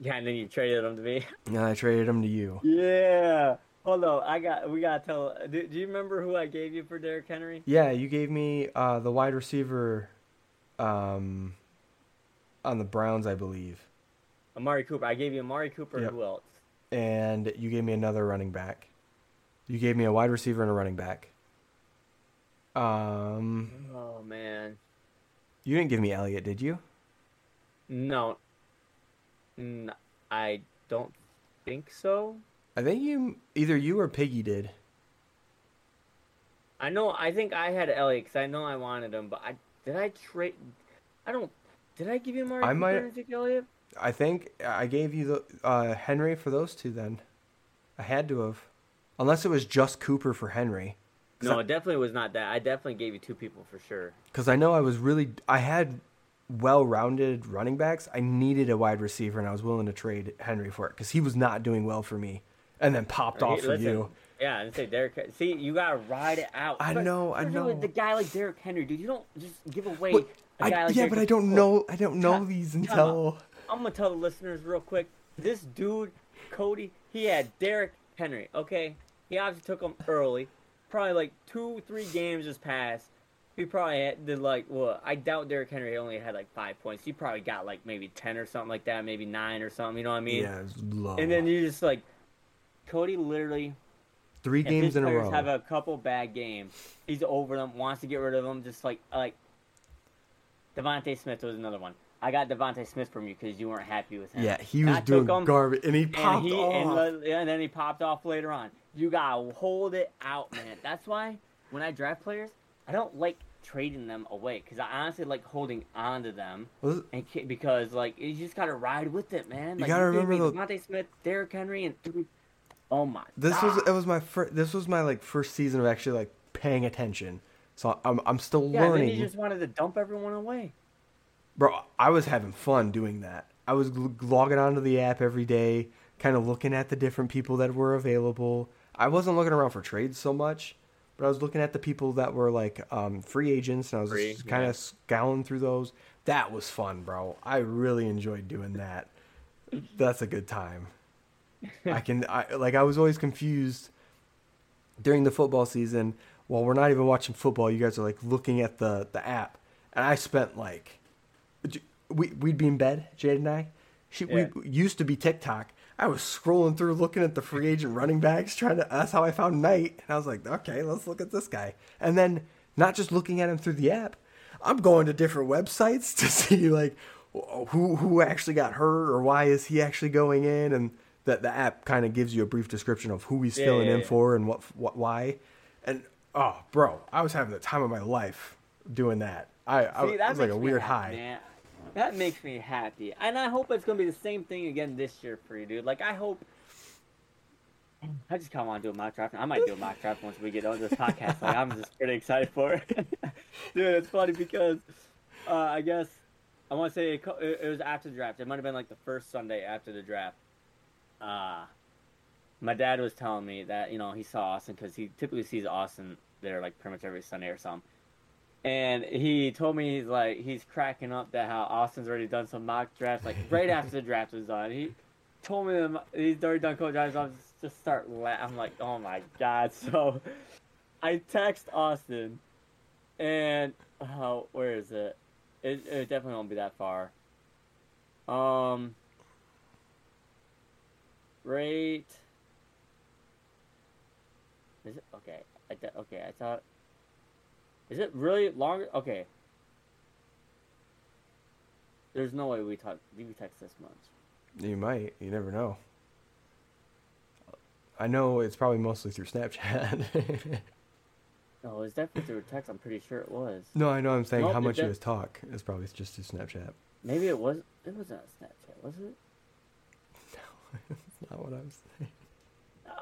Yeah, and then you traded them to me. No, I traded them to you. Yeah. Hold on, I got. We gotta tell. Do, do you remember who I gave you for Derrick Henry? Yeah, you gave me uh, the wide receiver, um, on the Browns, I believe, Amari Cooper. I gave you Amari Cooper. Yep. Who else? and you gave me another running back. You gave me a wide receiver and a running back. Um, Oh man, you didn't give me Elliott, did you? no. I don't think so. I think you either you or Piggy did. I know. I think I had Elliott because I know I wanted him, but I did I trade. I don't. Did I give you Amari I might- Elliott? I think I gave you the uh, Henry for those two. Then I had to have, unless it was just Cooper for Henry. No, it definitely was not that. I definitely gave you two people for sure. Because I know I was really I had well-rounded running backs. I needed a wide receiver, and I was willing to trade Henry for it because he was not doing well for me, and then popped off for listen, you. Yeah, and say Derrick. See, you gotta ride it out. I But- know, I know. The guy like Derrick Henry, dude. You don't just give away But a I, guy like yeah, Derrick but I don't know. I don't know these until. I'm gonna tell the listeners real quick. This dude, Cody, he had Derrick Henry. Okay, he obviously took him early. Probably like two, three games just passed. He probably had, did like well, I doubt Derrick Henry only had like five points. He probably got like maybe ten or something like that, maybe nine or something. You know what I mean? yeah, it's low. And then you just like, Cody literally three games in a row. have a couple bad games, he's over them, wants to get rid of them. Just like like DeVonta Smith was another one. I got DeVonta Smith from you because you weren't happy with him. yeah, he was doing him, garbage, and he and popped he off. and, and then he popped off later on. You gotta hold it out, man. That's why when I draft players, I don't like trading them away because I honestly like holding on to them. And because like you just gotta ride with it, man. You Like, gotta gave me remember DeVonta Smith, Derrick Henry, and. Oh my. This God. was it was my first. This was my like first season of actually like paying attention. So I'm I'm still Yeah, learning, he just wanted to dump everyone away. bro. I was having fun doing that. I was logging onto the app every day, kind of looking at the different people that were available. I wasn't looking around for trades so much, but I was looking at the people that were like um, free agents, and I was Free, just kind yeah. of scouring through those. That was fun, bro. I really enjoyed doing that. That's a good time. I can I like I was always confused during the football season while we're not even watching football you guys are like looking at the the app and I spent like we we'd be in bed Jade and I she Yeah. we used to be TikTok I was scrolling through looking at the free agent running backs trying to that's how I found Knight and I was like okay let's look at this guy and then not just looking at him through the app I'm going to different websites to see like who who actually got hurt or why is he actually going in and that the app kind of gives you a brief description of who he's Yeah, filling yeah, in yeah. for and what what why and oh bro I was having the time of my life doing that I, I See, it that was like a weird happy, high Man. That makes me happy, and I hope it's gonna be the same thing again this year for you, dude. Like I hope I just kind of want to do a mock draft. I might do a mock draft once we get on this podcast. Like, I'm just pretty excited for it. Dude, it's funny because uh, I guess I want to say it, it, was after the draft. It might have been like the first Sunday after the draft. Uh, my dad was telling me that you know he saw Austin because he typically sees Austin there like pretty much every Sunday or something. And he told me he's like he's cracking up that how Austin's already done some mock drafts like right after the draft was done. He told me that he's already done coach drafts. I'm just, just start laughing. I'm like oh my god. So I text Austin, and oh where is it? It, it definitely won't be that far. Um, right. Is it okay? I th- okay, I thought. Is it really longer? Okay. There's no way we talk. We text this much. You might. You never know. I know it's probably mostly through Snapchat. No, it's definitely through text. I'm pretty sure it was. no, I know. I'm saying Nope, how much you def- guys talk is probably just through Snapchat. Maybe it was. It wasn't Snapchat, was it? No, that's not what I'm saying.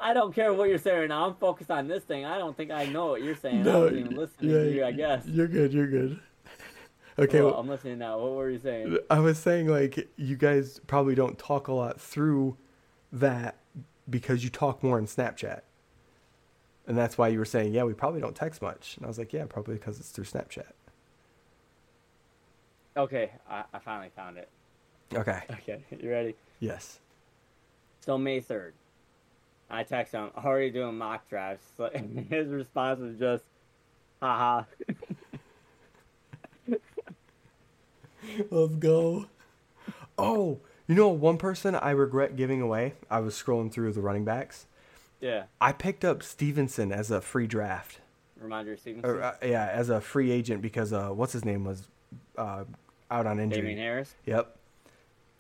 I don't care what you're saying right now. I'm focused on this thing. I don't think I know what you're saying. I wasn't even listening to you. I guess. You're good. You're good. Okay. Well, well, I'm listening now. What were you saying? I was saying like you guys probably don't talk a lot through that because you talk more in Snapchat. And that's why you were saying, yeah, we probably don't text much. And I was like, yeah, probably because it's through Snapchat. Okay, I, I finally found it. Okay. Okay, you ready? Yes. So May third, I text him already doing mock drafts. So his response was just, "Haha." Let's go. Oh, you know one person I regret giving away? I was scrolling through the running backs. Yeah, I picked up Stevenson as a free draft. reminder Stevenson, Or, uh, yeah, as a free agent because uh, what's his name was uh, out on injury. Damien Harris. Yep.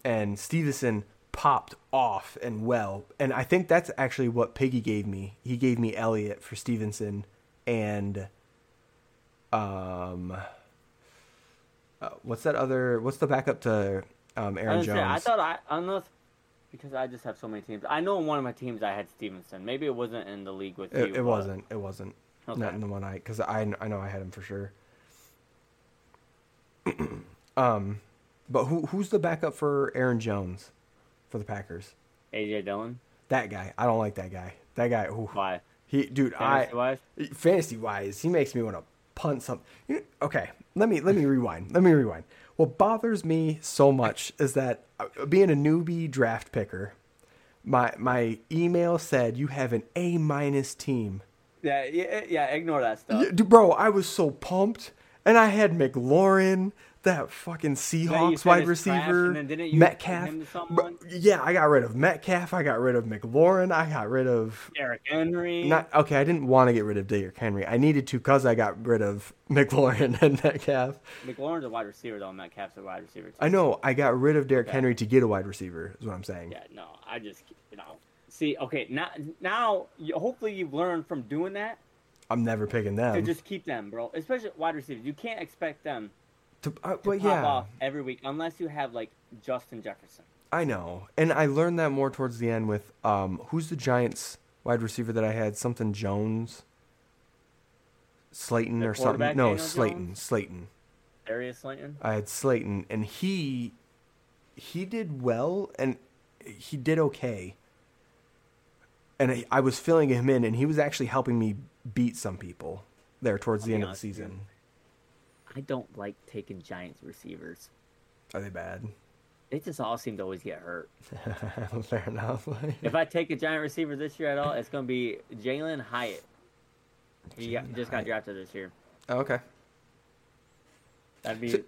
And Stevenson popped off and well. And I think that's actually what Piggy gave me. He gave me Elliott for Stevenson and um uh, what's that other what's the backup to um, I, Aaron gonna Jones? say, I thought I unless because I just have so many teams. I know in one of my teams I had Stevenson. Maybe it wasn't in the league with you. it, it but- wasn't. It wasn't. Okay. Not in the one I cuz I I know I had him for sure. um but who who's the backup for Aaron Jones for the Packers? AJ Dillon. That guy. I don't like that guy. That guy. Ooh. Why? He, dude, I Fantasy wise? fantasy wise, he makes me want to punt something. You know, okay, let me let me rewind. Let me rewind. What bothers me so much is that uh, being a newbie draft picker, my my email said you have an A minus team. Yeah, yeah, yeah. Ignore that stuff. Yeah, dude, bro, I was so pumped, and I had McLaurin, that fucking Seahawks wide trash, receiver, and then didn't you Metcalf. him to someone? yeah, I got rid of Metcalf. I got rid of McLaurin. I got rid of Derrick Henry. Not okay. I didn't want to get rid of Derrick Henry. I needed to because I got rid of McLaurin and Metcalf. McLaurin's a wide receiver though. Metcalf's a wide receiver too. I know I got rid of Derrick Okay. Henry to get a wide receiver. Is what I'm saying. Yeah, no, I just you know. See, okay, now now hopefully you've learned from doing that I'm never picking them. just keep them, bro. Especially wide receivers. You can't expect them To, uh, to pop yeah, off every week unless you have like Justin Jefferson. I know, and I learned that more towards the end with um, who's the Giants wide receiver that I had? Something Jones, Slayton The or something. No, Daniel Slayton. Jones? Slayton. Darius Slayton. I had Slayton, and he he did well, and he did okay. And I, I was filling him in, and he was actually helping me beat some people there towards the I'll end be of the season. I don't like taking Giants receivers. Are they bad? They just all seem to always get hurt. Fair enough. If I take a Giant receiver this year at all, it's going to be Jalin Hyatt. He got, just got drafted this year. Oh, okay. That'd be So-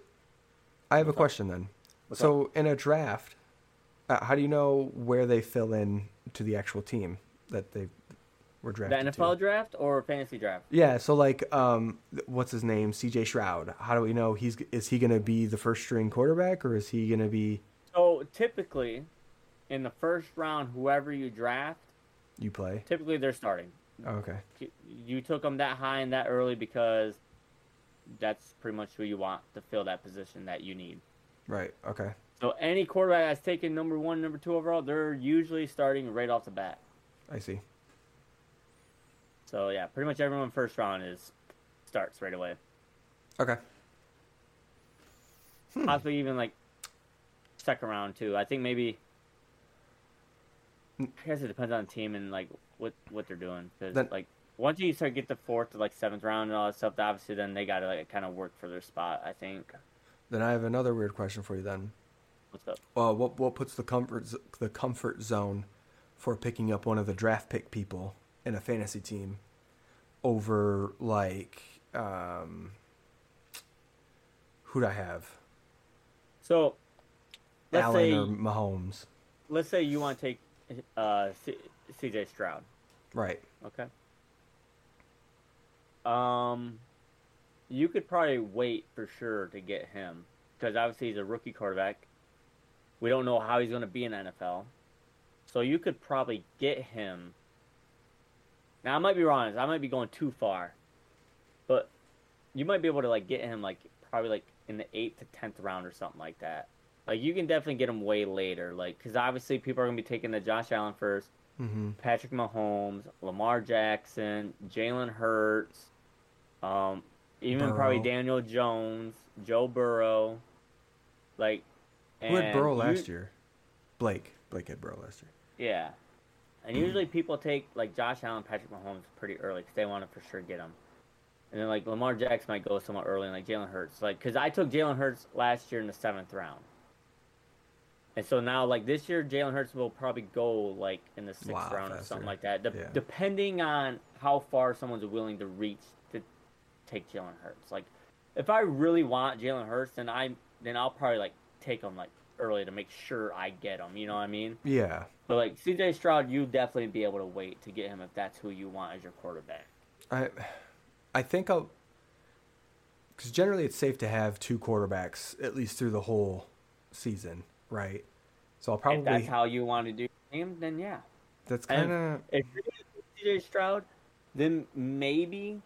I have a up? question then. What's so in a draft, uh, how do you know where they fill in to the actual team that they were the drafted NFL to? draft or fantasy draft. Yeah, so like, um, what's his name? C.J. Stroud. How do we know he's is he going to be the first string quarterback or is he going to be So typically, in the first round, whoever you draft, you play? typically they're starting. Oh, okay, You took them that high and that early because that's pretty much who you want to fill that position that you need. right, okay, So any quarterback that's taken number one, number two overall, they're usually starting right off the bat. I see. So yeah, pretty much everyone first round is starts right away. Okay. Hmm. Possibly even like second round too. I think maybe. Hmm. I guess it depends on the team and like what what they're doing because like once you start get the fourth to like seventh round and all that stuff, obviously then they gotta like kind of work for their spot. I think. Then I have another weird question for you. Then, What's up? uh, what what puts the comfort the comfort zone for picking up one of the draft pick people in a fantasy team over like um, who'd I have? So, let's Allen say or Mahomes? let's say you want to take uh, C- C.J. Stroud. Right. Okay. Um, you could probably wait for sure to get him because obviously he's a rookie quarterback. We don't know how he's going to be in the NFL, so you could probably get him. Now I might be wrong. I might be going too far, but you might be able to like get him like probably like in the eighth to tenth round or something like that. Like you can definitely get him way later, like because obviously people are going to be taking the Josh Allen first. Mm-hmm. Patrick Mahomes, Lamar Jackson, Jalen Hurts, um, even probably Daniel Jones, Joe Burrow, like. Who had Burrow you- last year? Blake. Blake had Burrow last year. Yeah, and usually people take like Josh Allen, Patrick Mahomes pretty early because they want to for sure get them. And then like Lamar Jackson might go somewhat early, and like Jalen Hurts, like because I took Jalen Hurts last year in the seventh round. And so now, like this year, Jalen Hurts will probably go like in the sixth Wow, round or something like that, de- Yeah. depending on how far someone's willing to reach to take Jalen Hurts. Like, if I really want Jalen Hurts, then I then I'll probably like take him like early to make sure I get him. You know what I mean? Yeah. But like C.J. Stroud, you definitely be able to wait to get him if that's who you want as your quarterback. I I think I'll because generally it's safe to have two quarterbacks at least through the whole season, right? So I'll probably if that's how you want to do him, then yeah. that's kind of If you're do C.J. Stroud, then maybe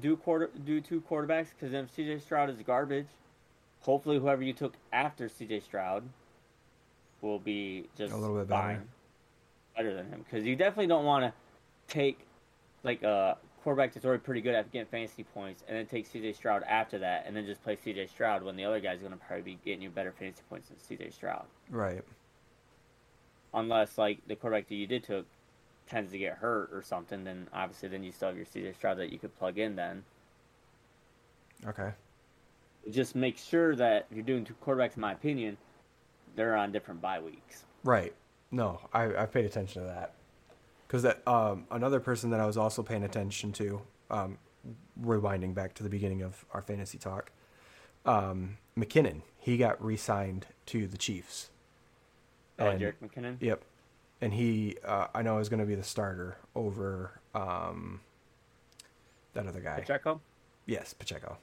do quarter do two quarterbacks because then if C.J. Stroud is garbage, hopefully whoever you took after C.J. Stroud will be just A little bit better. fine, better than him because you definitely don't want to take like a quarterback that's already pretty good at getting fantasy points and then take C.J. Stroud after that and then just play C.J. Stroud when the other guy's going to probably be getting you better fantasy points than C.J. Stroud right. unless like the quarterback that you did took tends to get hurt or something, then obviously then you still have your CJ Stroud that you could plug in then. Okay. Just make sure that if you're doing two quarterbacks, in my opinion, they're on different bye weeks. Right. No, I I paid attention to that because that um another person that I was also paying attention to um rewinding back to the beginning of our fantasy talk um McKinnon he got re-signed to the Chiefs. Oh, And- Jerick McKinnon. Yep. And he, uh, I know, is going to be the starter over um, that other guy. Pacheco. Yes, Pacheco.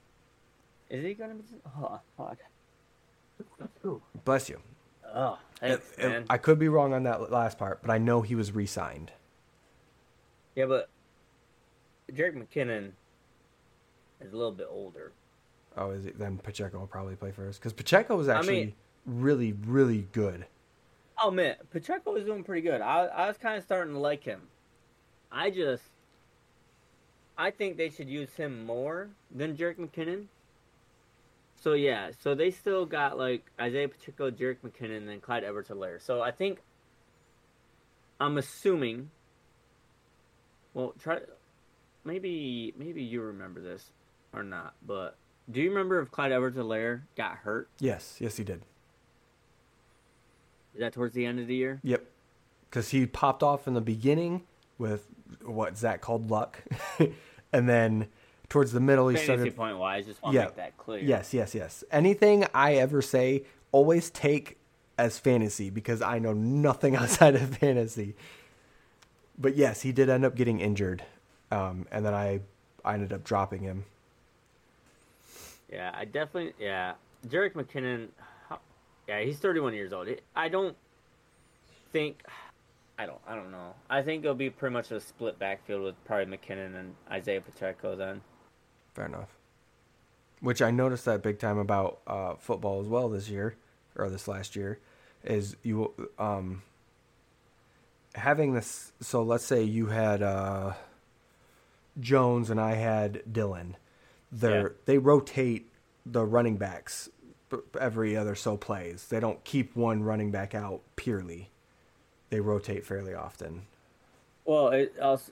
Is he gonna be? Oh, fuck. Bless you. Oh, thanks, It- it- man. I could be wrong on that last part, but I know he was re-signed. yeah, but Jerick McKinnon is a little bit older. Oh, is it? Then Pacheco will probably play first because Pacheco was I actually mean- really, really good. Oh man, Pacheco was doing pretty good. I, I was kind of starting to like him. I just, I think they should use him more than Jarek McKinnon. So yeah, so they still got like Isaiah Pacheco, Jerick McKinnon, and then Clyde Edwards-Helaire. So I think, I'm assuming. Well, try, maybe maybe you remember this or not, but do you remember if Clyde Edwards-Helaire got hurt? Yes, yes, he did. Is that towards the end of the year? Yep, because he popped off in the beginning with what Zach called luck, and then towards the middle he Fantasy started point wise, just want to Yeah. make that clear. Yes, yes, yes. Anything I ever say, always take as fantasy because I know nothing outside of fantasy. But yes, he did end up getting injured, um, and then I, I ended up dropping him. Yeah, I definitely. Yeah, Jerick McKinnon. how- Yeah, he's 31 years old. I don't think. I don't. I don't know. I think it'll be pretty much a split backfield with probably McKinnon and Isaiah Pacheco then. Fair enough. Which I noticed that big time about uh, football as well this year, or this last year, is you um, having this. So let's say you had uh, Jones and I had Dillon. They're Yeah. they rotate the running backs every other so plays. They don't keep one running back out purely. They rotate fairly often. Well, it also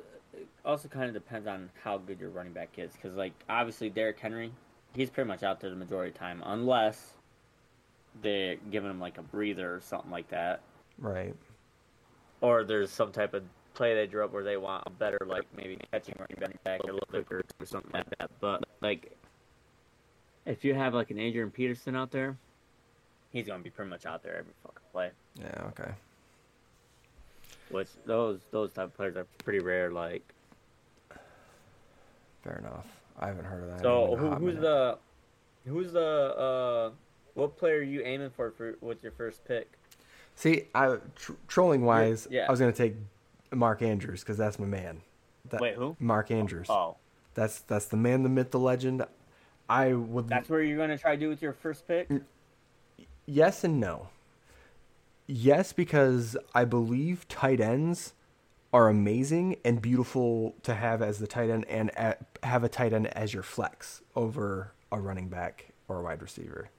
also kind of depends on how good your running back is, because like obviously Derrick Henry, he's pretty much out there the majority of the time, unless they're giving him like a breather or something like that, Right. or there's some type of play they drew up where they want a better like maybe catching running back or a little quicker or something like that. But like, if you have like an Adrian Peterson out there, he's gonna be pretty much out there every fucking play. Yeah, okay. Which those those type of players are pretty rare. Like, Fair enough. I haven't heard of that. so who, who's minute. the who's the uh what player are you aiming for for with your first pick? See, I tr- trolling wise, Yeah. I was gonna take Mark Andrews because that's my man. That, Wait, who? Mark Andrews. Oh, That's that's the man, the myth, the legend. I would that's where you're gonna try to do with your first pick. yes and no. Yes, because I believe tight ends are amazing and beautiful to have as the tight end and have a tight end as your flex over a running back or a wide receiver.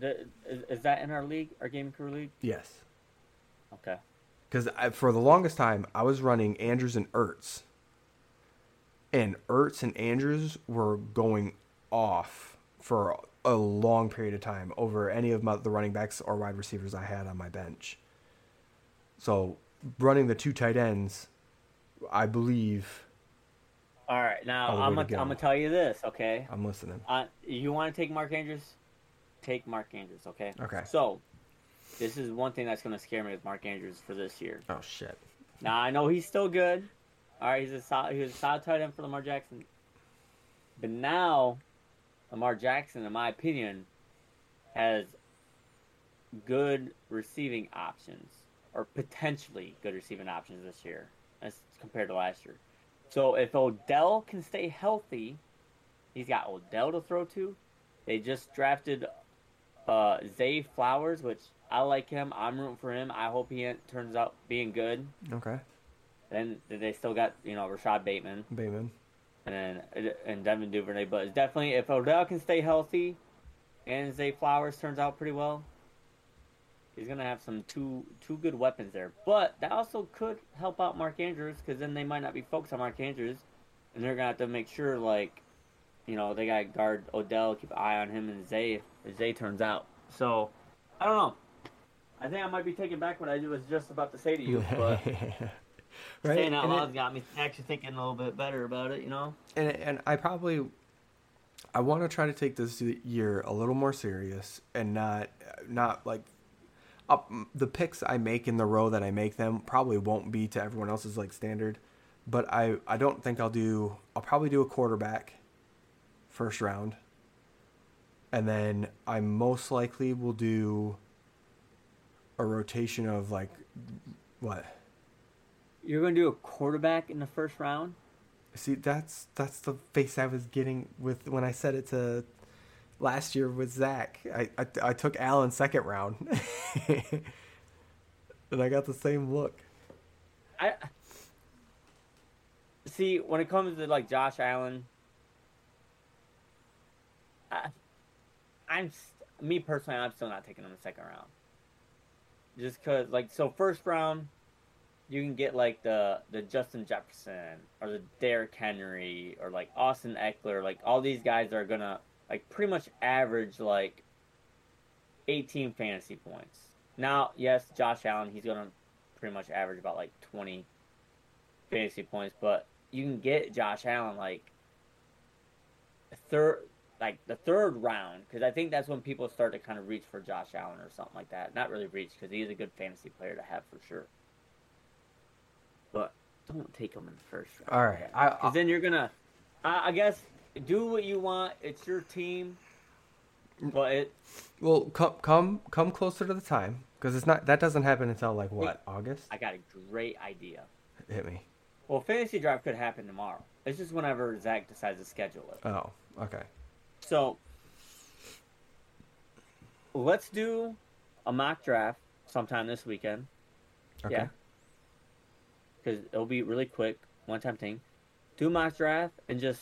Is, is that in our league, our gaming crew league? Yes. Okay. Because for the longest time, I was running Andrews and Ertz. And Ertz and Andrews were going off for a long period of time over any of my, the running backs or wide receivers I had on my bench. So running the two tight ends, I believe All right. Now I'm gonna go. I'm gonna tell you this. Okay. I'm listening. Uh, you want to take Mark Andrews? Take Mark Andrews. Okay. Okay. So, this is one thing that's gonna scare me with Mark Andrews for this year. Oh shit. Now I know he's still good. All right, he's a solid, he was a solid tight end for Lamar Jackson. But now, Lamar Jackson, in my opinion, has good receiving options, or potentially good receiving options this year, as compared to last year. So if Odell can stay healthy, he's got Odell to throw to. They just drafted uh, Zay Flowers, which I like him. I'm rooting for him. I hope he turns out being good. Okay. Then they still got you know Rashod Bateman Bateman. And then and Devin Duvernay, but it's definitely if Odell can stay healthy, and Zay Flowers turns out pretty well, he's gonna have some two two good weapons there. But that also could help out Mark Andrews because then they might not be focused on Mark Andrews, and they're gonna have to make sure like, you know, they gotta guard Odell, keep an eye on him and Zay if Zay turns out. So, I don't know. I think I might be taking back what I was just about to say to you, but. right. Saying out And it- loud got me actually thinking a little bit better about it, you know? and and I probably I want to try to take this year a little more serious and not not like up the picks I make in the row that I make them probably won't be to everyone else's like standard, but I I don't think I'll do I'll probably do a quarterback first round. And then I most likely will do a rotation of like what? You're going to do a quarterback in the first round? See, that's that's the face I was getting with when I said it to last year with Zach. I I, I took Allen second round, and I got the same look. I see when it comes to like Josh Allen. I, I'm me personally. I'm still not taking him the second round. Just cause like so first round, you can get like the the Justin Jefferson or the Derrick Henry or like Austin Ekeler. Like all these guys are gonna like pretty much average like 18 fantasy points. Now, yes, Josh Allen, he's gonna pretty much average about like 20 fantasy points, but you can get Josh Allen like third, like the third round, because I think that's when people start to kind of reach for Josh Allen or something like that. Not really reach, because he's a good fantasy player to have for sure. But don't take them in the first round. All right, I, Because then you're gonna, I, I guess, do what you want. It's your team, but it well come come come closer to the time because it's not that doesn't happen until like what August. I got a great idea. Hit me. Well, fantasy draft could happen tomorrow. It's just whenever Zach decides to schedule it. Oh, okay. So let's do a mock draft sometime this weekend. Okay. Yeah. Because it'll be really quick, one time thing. do mock draft and just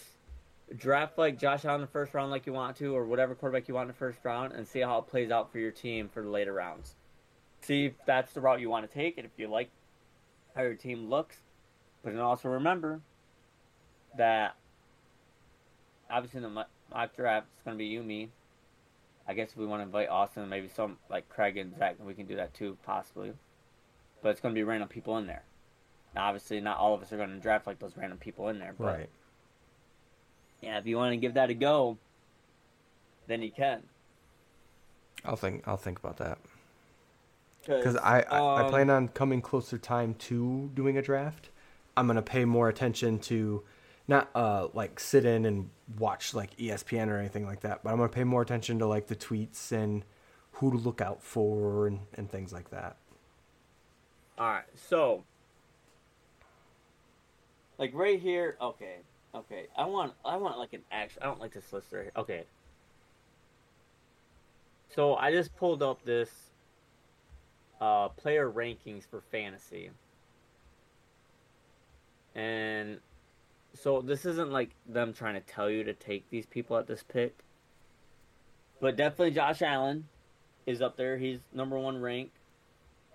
draft like Josh Allen in the first round, like you want to, or whatever quarterback you want in the first round, and see how it plays out for your team for the later rounds. See if that's the route you want to take, and if you like how your team looks. But then also remember that obviously the mock draft is going to be you, me. I guess if we want to invite Austin maybe some like Craig and Zach, we can do that too, possibly. But it's going to be random people in there. Now, obviously, not all of us are going to draft like those random people in there, but Right. yeah, if you want to give that a go, then you can. I'll think. I'll think about that because I, I I um, plan on coming closer time to doing a draft. I'm gonna pay more attention to not uh like sit in and watch like ESPN or anything like that, but I'm gonna pay more attention to like the tweets and who to look out for and, and things like that. All right, so like right here, okay, okay. I want, I want like an action. I don't like this list right here. Okay. So I just pulled up this uh, player rankings for fantasy, and so this isn't like them trying to tell you to take these people at this pick, but definitely Josh Allen is up there. He's number one ranked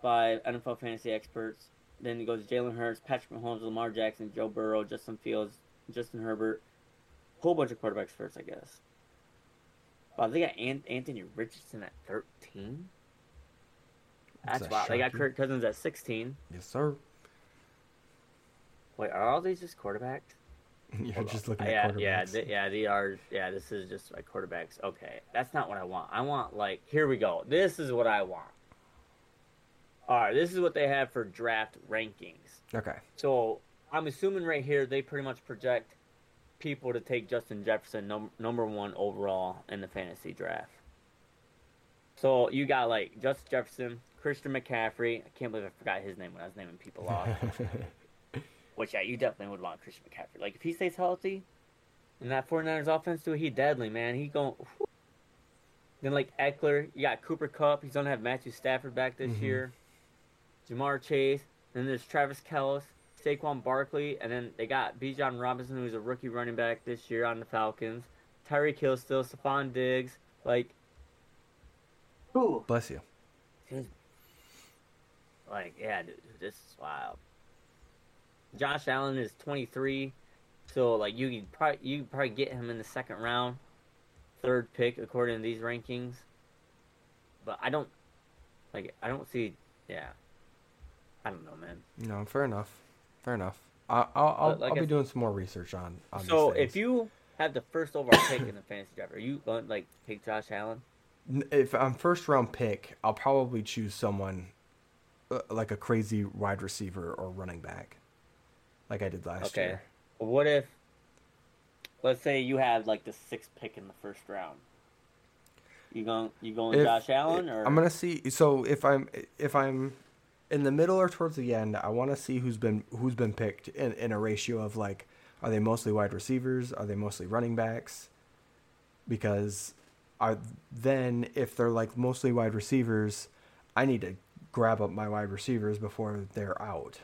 by NFL fantasy experts. Then it goes Jalen Hurts, Patrick Mahomes, Lamar Jackson, Joe Burrow, Justin Fields, Justin Herbert, whole bunch of quarterbacks first, I guess. Wow, they got An- Anthony Richardson at thirteen. That's that wow. They got? Kirk Cousins at sixteen. Yes, sir. Wait, are all these just quarterbacks? You're Hold just on. looking at yeah, quarterbacks. yeah, th- yeah. They are. Yeah, this is just like quarterbacks. Okay, that's not what I want. I want like here we go. This is what I want. All right, this is what they have for draft rankings. okay. So I'm assuming right here they pretty much project people to take Justin Jefferson num- number one overall in the fantasy draft. So you got like Justin Jefferson, Christian McCaffrey. I can't believe I forgot his name when I was naming people off. Which yeah, you definitely would want Christian McCaffrey. Like if he stays healthy, in that 49ers offense, too, he deadly man. He going. Then like Ekeler, you got Cooper Kupp. He's gonna have Matthew Stafford back this Mhm. year. Ja'Marr Chase. Then there's Travis Kelce, Saquon Barkley, and then they got Bijan Robinson, who's a rookie running back this year on the Falcons. Tyreek Hill still, Stefon Diggs, like. Ooh. Bless you. Like, yeah, dude, this is wild. Josh Allen is 23, so like you could probably you could probably get him in the second round, third pick according to these rankings. But I don't like I don't see yeah. I don't know, man. No, fair enough. Fair enough. I, I'll I'll, like I'll be doing some more research on. on so if you have the first overall pick in the fantasy draft, are you going like pick Josh Allen? If I'm first round pick, I'll probably choose someone uh, like a crazy wide receiver or running back, like I did last Okay. year. What if let's say you had like the sixth pick in the first round? You going you going If- Josh Allen or I'm gonna see. So if I'm if I'm in the middle or towards the end, I want to see who's been who's been picked in, in a ratio of like, are they mostly wide receivers? Are they mostly running backs? Because I then if they're like mostly wide receivers, I need to grab up my wide receivers before they're out.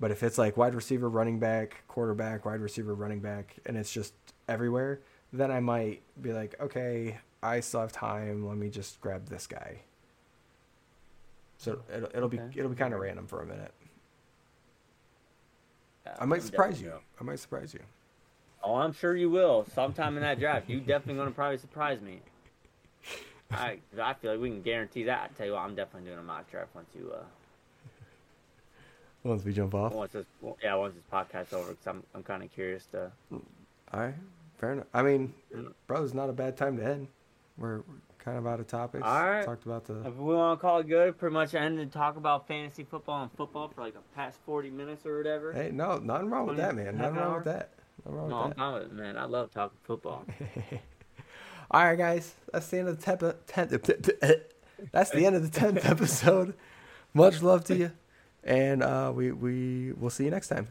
But if it's like wide receiver, running back, quarterback, wide receiver, running back, and it's just everywhere, then I might be like, okay, I still have time. Let me just grab this guy. So it'll, it'll be Okay. it'll be kind of random for a minute. Yeah, I might I'm surprise you. going. I might surprise you. Oh, I'm sure you will. Sometime in that draft, you definitely going to probably surprise me. I I feel like we can guarantee that. I tell you what, I'm definitely doing a mock draft once you uh Once we jump off. once this yeah once this podcast's over because I'm I'm kind of curious to All right, fair enough. I mean, Mm. brother's not a bad time to end. We're, we're kind of out of topics. All right. Talked about the. if we want to call it good. Pretty much ended talk about fantasy football and football for like the past 40 minutes or whatever. Hey, no, nothing wrong with that, man. Nothing wrong hour? with that. Nothing wrong no, I'm with fine with it, man. I love talking football. All right, guys. That's the end of the tenth. tenth that's the end of the tenth episode. Much love to you, and uh, we we will see you next time.